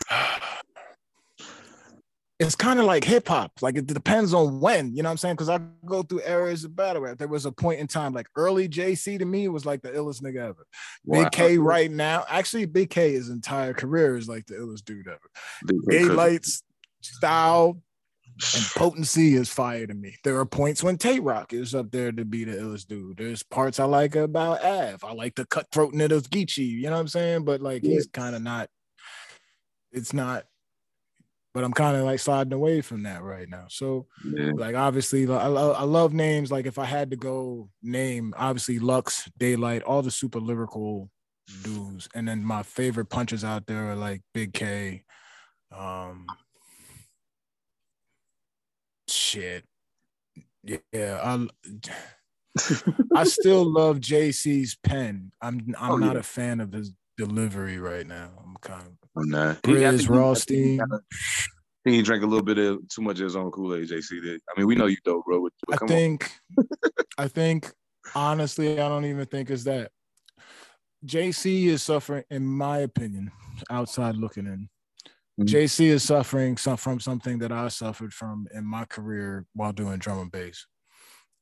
S1: it's kind of like hip hop. Like it depends on when, you know what I'm saying? Because I go through eras of battle rap. There was a point in time, like early JC to me was like the illest nigga ever. Wow. Big K right now, actually, Big K his entire career is like the illest dude ever. Daylyt's, style, and potency is fire to me. There are points when Tay Roc is up there to be the illest dude. There's parts I like about Av. I like the cutthroatness of Geechee, you know what I'm saying? But like he's kind of not, it's not but I'm kind of like sliding away from that right now. So, yeah. like, obviously, I, love, I love names. Like, if I had to go name, obviously, Lux, Daylyt, all the super lyrical dudes, and then my favorite punches out there are like Big K, um, shit, yeah, I. I still love JC's pen. I'm I'm oh, not yeah. a fan of his delivery right now. I'm kind of
S3: Nah.
S1: Grizz Rothstein.
S3: He, he drank a little bit of too much of his own Kool Aid. JC did. I mean, we know you dope, bro.
S1: But I think, I think, honestly, I don't even think it's that. JC is suffering, in my opinion, outside looking in. Mm-hmm. JC is suffering some, from something that I suffered from in my career while doing drum and bass.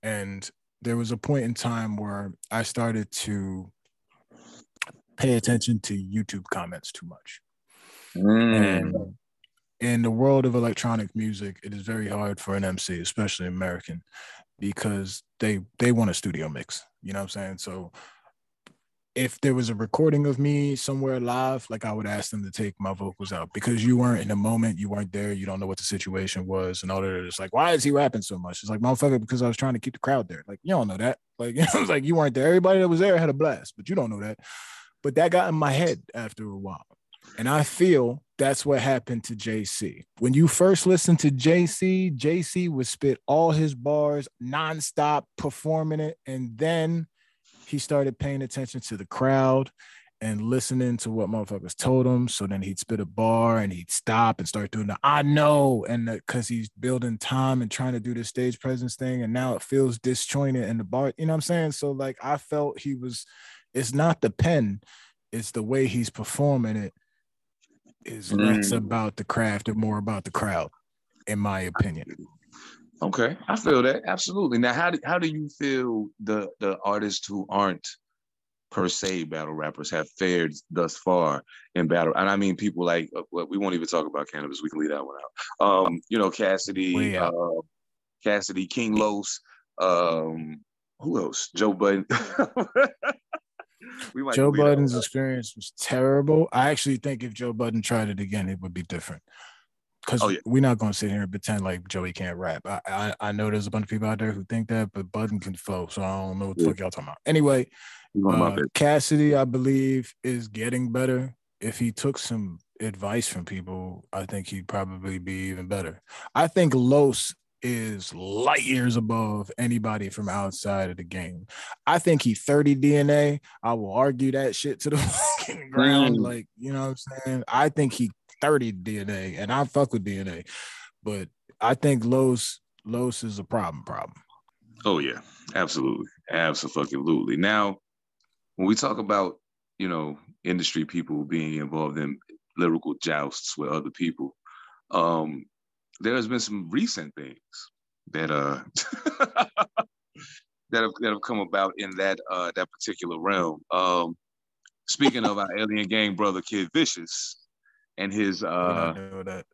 S1: And there was a point in time where I started to pay attention to YouTube comments too much. Mm. And in the world of electronic music, it is very hard for an MC, especially American, because they they want a studio mix. You know what I'm saying? So if there was a recording of me somewhere live, like I would ask them to take my vocals out because you weren't in the moment, you weren't there, you don't know what the situation was, and all that. It's like, why is he rapping so much? It's like, motherfucker, because I was trying to keep the crowd there. Like, you don't know that. Like, it was like you weren't there. Everybody that was there had a blast, but you don't know that. But that got in my head after a while. And I feel that's what happened to JC. When you first listen to JC, JC would spit all his bars nonstop, performing it. And then he started paying attention to the crowd and listening to what motherfuckers told him. So then he'd spit a bar and he'd stop and start doing the I know. And because he's building time and trying to do the stage presence thing. And now it feels disjointed in the bar. You know what I'm saying? So like I felt he was, it's not the pen, it's the way he's performing it is mm. less about the craft and more about the crowd, in my opinion.
S3: Okay, I feel that absolutely. Now, how do how do you feel the the artists who aren't per se battle rappers have fared thus far in battle. And I mean people like uh, we won't even talk about Canibus. We can leave that one out. Um, you know, Cassidy, uh, Cassidy, King Los, um, who else? Joe Budden.
S1: Joe Budden's experience was terrible. I actually think if Joe Budden tried it again, it would be different. Because oh, yeah. we're not going to sit here and pretend like Joey can't rap. I, I, I know there's a bunch of people out there who think that, but Budden can flow. So I don't know what the yeah. fuck y'all talking about. Anyway, uh, Cassidy, I believe, is getting better. If he took some advice from people, I think he'd probably be even better. I think Los is light years above anybody from outside of the game. I think he 30 DNA. I will argue that shit to the fucking ground. Like, you know what I'm saying? I think he 30 DNA and I fuck with DNA. But I think Los Los is a problem problem.
S3: Oh yeah, absolutely. Absolutely. Now, when we talk about, you know, industry people being involved in lyrical jousts with other people, um, there has been some recent things that uh that have that have come about in that uh that particular realm. Um speaking of our alien gang brother Kid Vicious and his uh we're not.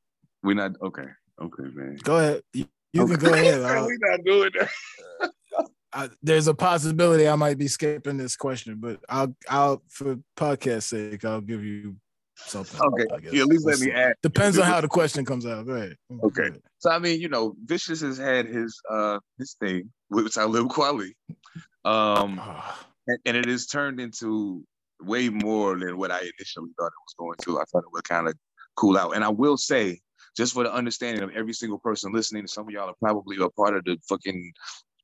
S3: We're not okay. Okay, man.
S1: Go ahead. You, you okay. can go ahead.
S3: we're not doing that.
S1: I, there's a possibility I might be skipping this question, but I'll I'll for podcast sake, I'll give you something.
S3: Okay, yeah, at least let me add.
S1: Depends on how the question comes out. Go ahead.
S3: Okay, so I mean, you know, Vicious has had his uh his thing with Talib Kweli, um, ah. and, and it has turned into way more than what I initially thought it was going to. I thought it would kind of cool out, and I will say. Just for the understanding of every single person listening, some of y'all are probably a part of the fucking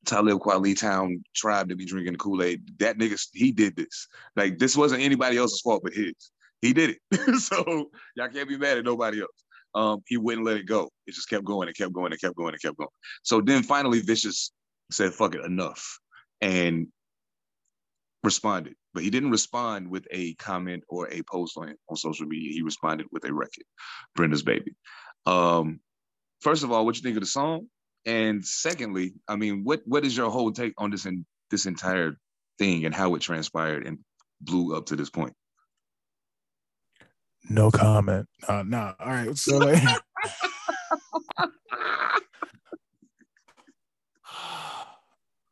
S3: Talib Kweli Town tribe to be drinking Kool Aid. That nigga, he did this. Like this wasn't anybody else's fault but his. He did it. so y'all can't be mad at nobody else. Um, he wouldn't let it go. It just kept going and kept going and kept going and kept going. So then finally Vicious said, fuck it, enough. And responded. But he didn't respond with a comment or a post on, on social media. He responded with a record, Brenda's Baby. Um, first of all, what you think of the song? And secondly, I mean, what what is your whole take on this in this entire thing and how it transpired and blew up to this point?
S1: No comment. Uh, nah. All right. So like,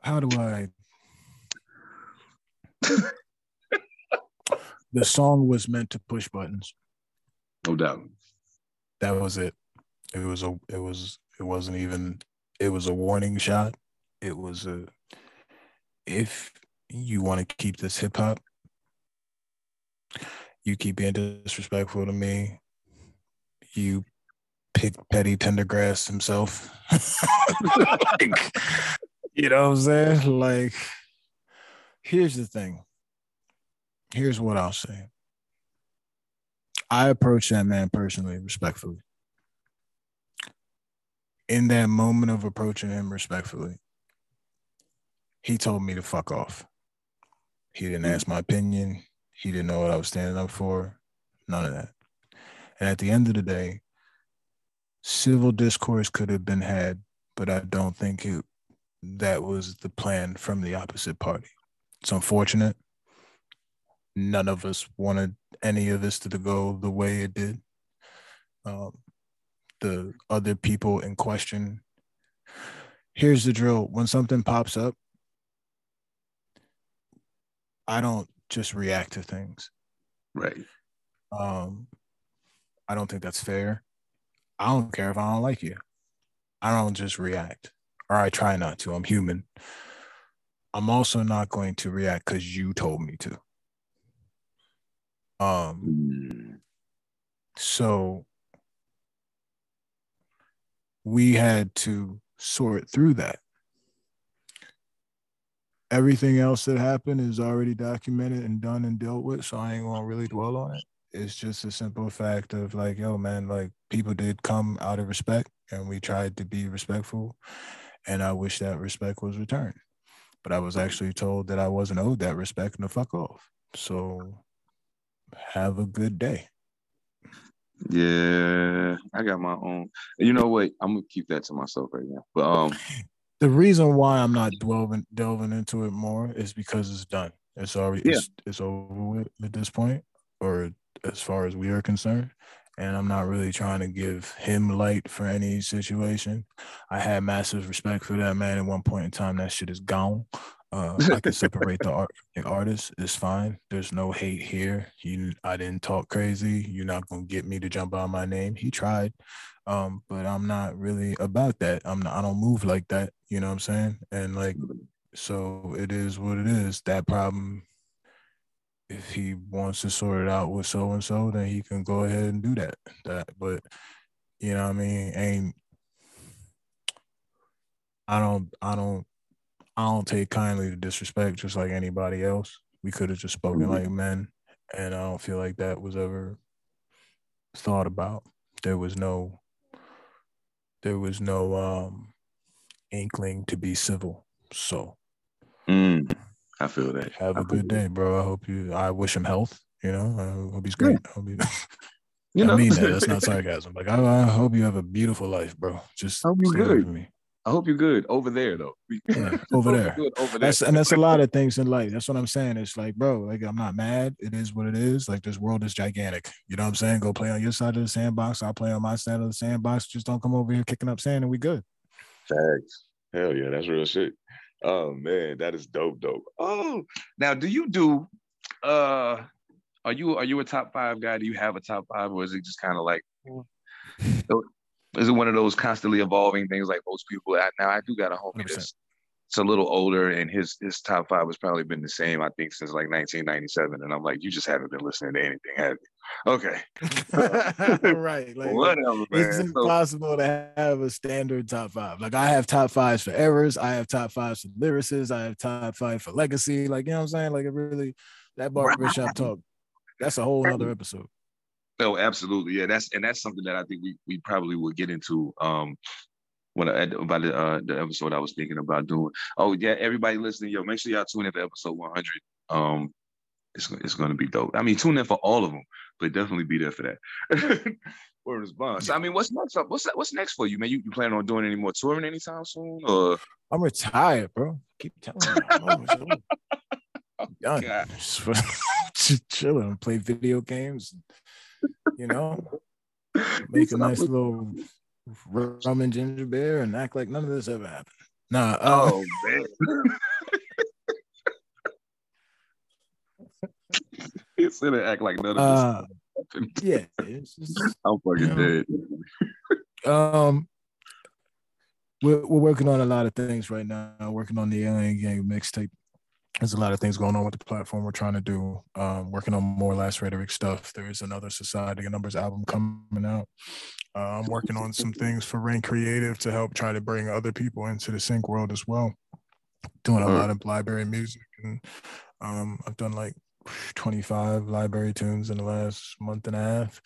S1: how do I? the song was meant to push buttons.
S3: No doubt.
S1: That was it. It was a. It was. It wasn't even. It was a warning shot. It was a. If you want to keep this hip hop, you keep being disrespectful to me. You pick Petty Tendergrass himself. like, you know what I'm saying? Like, here's the thing. Here's what I'll say. I approach that man personally, respectfully. In that moment of approaching him respectfully, he told me to fuck off. He didn't ask my opinion. He didn't know what I was standing up for. None of that. And at the end of the day, civil discourse could have been had, but I don't think it, that was the plan from the opposite party. It's unfortunate. None of us wanted any of this to go the way it did. Um, the other people in question. Here's the drill when something pops up, I don't just react to things.
S3: Right.
S1: Um, I don't think that's fair. I don't care if I don't like you. I don't just react, or I try not to. I'm human. I'm also not going to react because you told me to. Um, mm. so we had to sort through that everything else that happened is already documented and done and dealt with. So I ain't gonna really dwell on it. It's just a simple fact of like, yo, man, like people did come out of respect and we tried to be respectful. And I wish that respect was returned. But I was actually told that I wasn't owed that respect and to fuck off. So have a good day.
S3: Yeah, I got my own. You know what? I'm gonna keep that to myself right now. But um
S1: the reason why I'm not delving delving into it more is because it's done. It's already yeah. it's, it's over with at this point, or as far as we are concerned. And I'm not really trying to give him light for any situation. I had massive respect for that man at one point in time. That shit is gone. Uh, I can separate the art the artist. It's fine. There's no hate here. You, I didn't talk crazy. You're not gonna get me to jump on my name. He tried, um, but I'm not really about that. I'm not. I don't move like that. You know what I'm saying? And like, so it is what it is. That problem if he wants to sort it out with so and so, then he can go ahead and do that. That, but you know, what I mean, ain't I don't, I don't, I don't take kindly to disrespect, just like anybody else. We could have just spoken mm-hmm. like men, and I don't feel like that was ever thought about. There was no, there was no um inkling to be civil. So.
S3: Mm. I feel that.
S1: Have a good day, bro. I hope you. I wish him health. You know, I hope he's great. Yeah. I, hope he, you know? I mean that. That's not sarcasm. Like I, I, hope you have a beautiful life, bro. Just
S3: hope you good. Me. I hope you're good over there, though.
S1: Yeah, over there. over there. That's and that's a lot of things in life. That's what I'm saying. It's like, bro, like I'm not mad. It is what it is. Like this world is gigantic. You know what I'm saying? Go play on your side of the sandbox. I'll play on my side of the sandbox. Just don't come over here kicking up sand, and we good.
S3: Thanks. Hell yeah, that's real shit. Oh man, that is dope, dope. Oh, now do you do? uh Are you are you a top five guy? Do you have a top five, or is it just kind of like? Is it one of those constantly evolving things like most people? Now I do got a homie that's it's a little older, and his his top five has probably been the same. I think since like 1997, and I'm like, you just haven't been listening to anything, have you? Okay,
S1: right. Like, Whatever, It's impossible so, to have a standard top five. Like I have top fives for errors, I have top fives for lyricists, I have top five for legacy. Like you know what I'm saying? Like it really that barbershop talk. That's a whole other episode.
S3: Oh, absolutely. Yeah, that's and that's something that I think we we probably will get into um when I, about the uh, the episode I was thinking about doing. Oh yeah, everybody listening, yo, make sure y'all tune in for episode 100. Um, it's it's gonna be dope. I mean, tune in for all of them, but definitely be there for that. or response. I mean, what's next up? What's what's next for you, man? You, you plan on doing any more touring anytime soon? Or
S1: I'm retired, bro. Keep telling me. I'm done. Just chilling, play video games. You know, make a nice little rum and ginger beer and act like none of this ever happened. Nah. Uh, oh man.
S3: he gonna act like none of
S1: uh, this. yeah, just,
S3: I'm fucking you know,
S1: dead. Um, we're we're working on a lot of things right now. Working on the Alien Gang mixtape there's a lot of things going on with the platform we're trying to do. Um, working on more Last Rhetoric stuff. There is another Society of Numbers album coming out. Uh, I'm working on some things for Reign Creative to help try to bring other people into the sync world as well. Doing a lot of library music, and um, I've done like 25 library tunes in the last month and a half.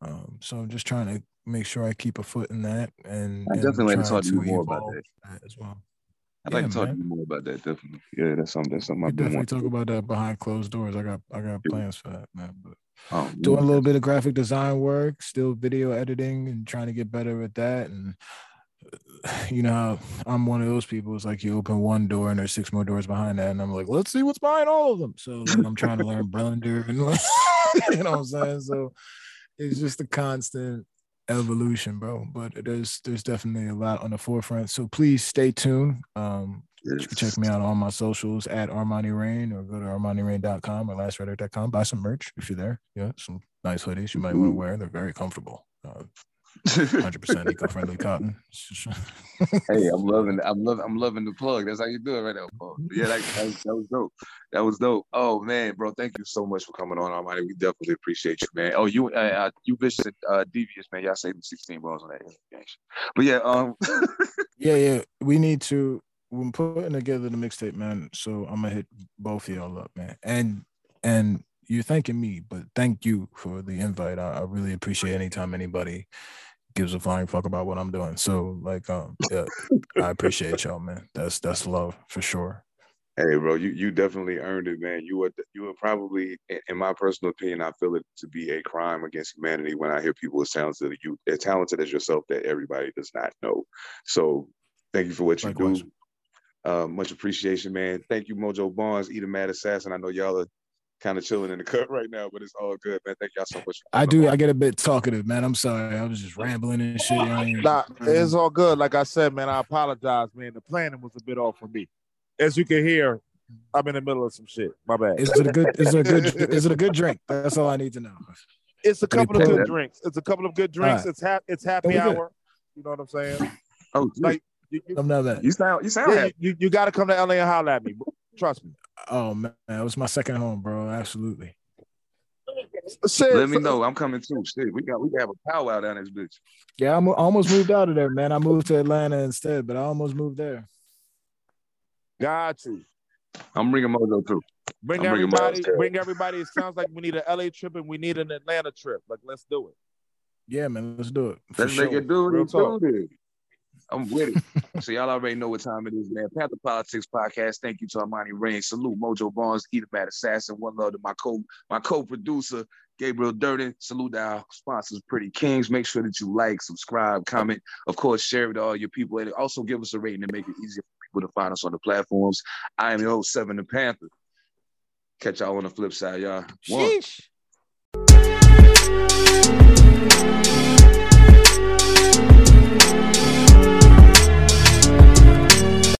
S1: Um, so I'm just trying to make sure I keep a foot in that, and
S3: I definitely and like to talk to you more about
S1: that as well.
S3: I'd yeah, like to talk man. to you more about that. Definitely. Yeah, that's something. That's something.
S1: We I've definitely talk about that behind closed doors. I got I got plans for that, man. But oh, doing a little bit of graphic design work, still video editing, and trying to get better at that. And you know, I'm one of those people. It's like you open one door and there's six more doors behind that, and I'm like, let's see what's behind all of them. So I'm trying to learn Blender, and you know what I'm saying. So it's just a constant evolution, bro. But there's there's definitely a lot on the forefront. So please stay tuned. Um, yes. you can check me out on my socials at Armanni Reign or go to ArmanniReign.com or LastRhetoric.com. Buy some merch if you're there. Yeah, some nice hoodies you might mm-hmm. want to wear. They're very comfortable. Uh, Hundred percent eco-friendly cotton.
S3: hey, I'm loving, I'm loving, I'm loving the plug. That's how you do it right now, Paul. Yeah, that, that, was, that, was dope. That was dope. Oh man, bro, thank you so much for coming on, Almighty. We definitely appreciate you, man. Oh, you, uh, uh you visited uh, Devious, man. Y'all saved me 16 balls on that But yeah, um,
S1: yeah, yeah. We need to. We're putting together the mixtape, man. So I'm gonna hit both of y'all up, man. And and you're thanking me, but thank you for the invite. I, I really appreciate anytime anybody gives a flying fuck about what I'm doing. So like um yeah, I appreciate y'all, man. That's that's love for sure.
S3: Hey, bro, you you definitely earned it, man. You were you were probably, in my personal opinion, I feel it to be a crime against humanity when I hear people as talented as you, as talented as yourself, that everybody does not know. So, thank you for what you Likewise. do. Uh, much appreciation, man. Thank you, Mojo Barnes, Eat a Mad Assassin. I know y'all are kind of chilling in the cut right now, but it's all good, man. Thank y'all so much.
S1: I do. I get a bit talkative, man. I'm sorry. I was just rambling and shit.
S5: Nah, it's all good. Like I said, man, I apologize, man. The planning was a bit off for me. As you can hear, I'm in the middle of some shit. My bad.
S1: Is it a good? Is it a good? Is it a good drink? That's all I need to know.
S5: It's a couple of good drinks. It's a couple of good drinks. Right. It's ha- It's happy hour. You know what I'm saying?
S3: Oh, like
S1: you, you, I'm not that.
S3: You sound. You sound.
S5: Yeah, you, you got to come to LA and holler at me. Trust me.
S1: Oh man, it was my second home, bro. Absolutely.
S3: Shit, Let me know. I'm coming too. Shit, we got we got a powwow down this bitch.
S1: Yeah, I almost moved out of there, man. I moved to Atlanta instead, but I almost moved there.
S5: Got you.
S3: I'm bringing Mojo too.
S5: Bring I'm everybody. Bring everybody. It sounds like we need an LA trip and we need an Atlanta trip. Like, let's do it.
S1: Yeah, man. Let's do it.
S3: Let's sure. make it do it. Do it. I'm with it. so y'all already know what time it is, man. Pantha Politix Podcast. Thank you to Armanni Reign. Salute Mojo Barnes, Eat Mad Assassin. One love to my co my co-producer, Gabriel Durden. Salute to our sponsors, Pretty Kingz. Make sure that you like, subscribe, comment. Of course, share it to all your people. And also give us a rating to make it easier for people to find us on the platforms. I am your host, 07 the Panther. Catch y'all on the flip side, y'all. One. Sheesh.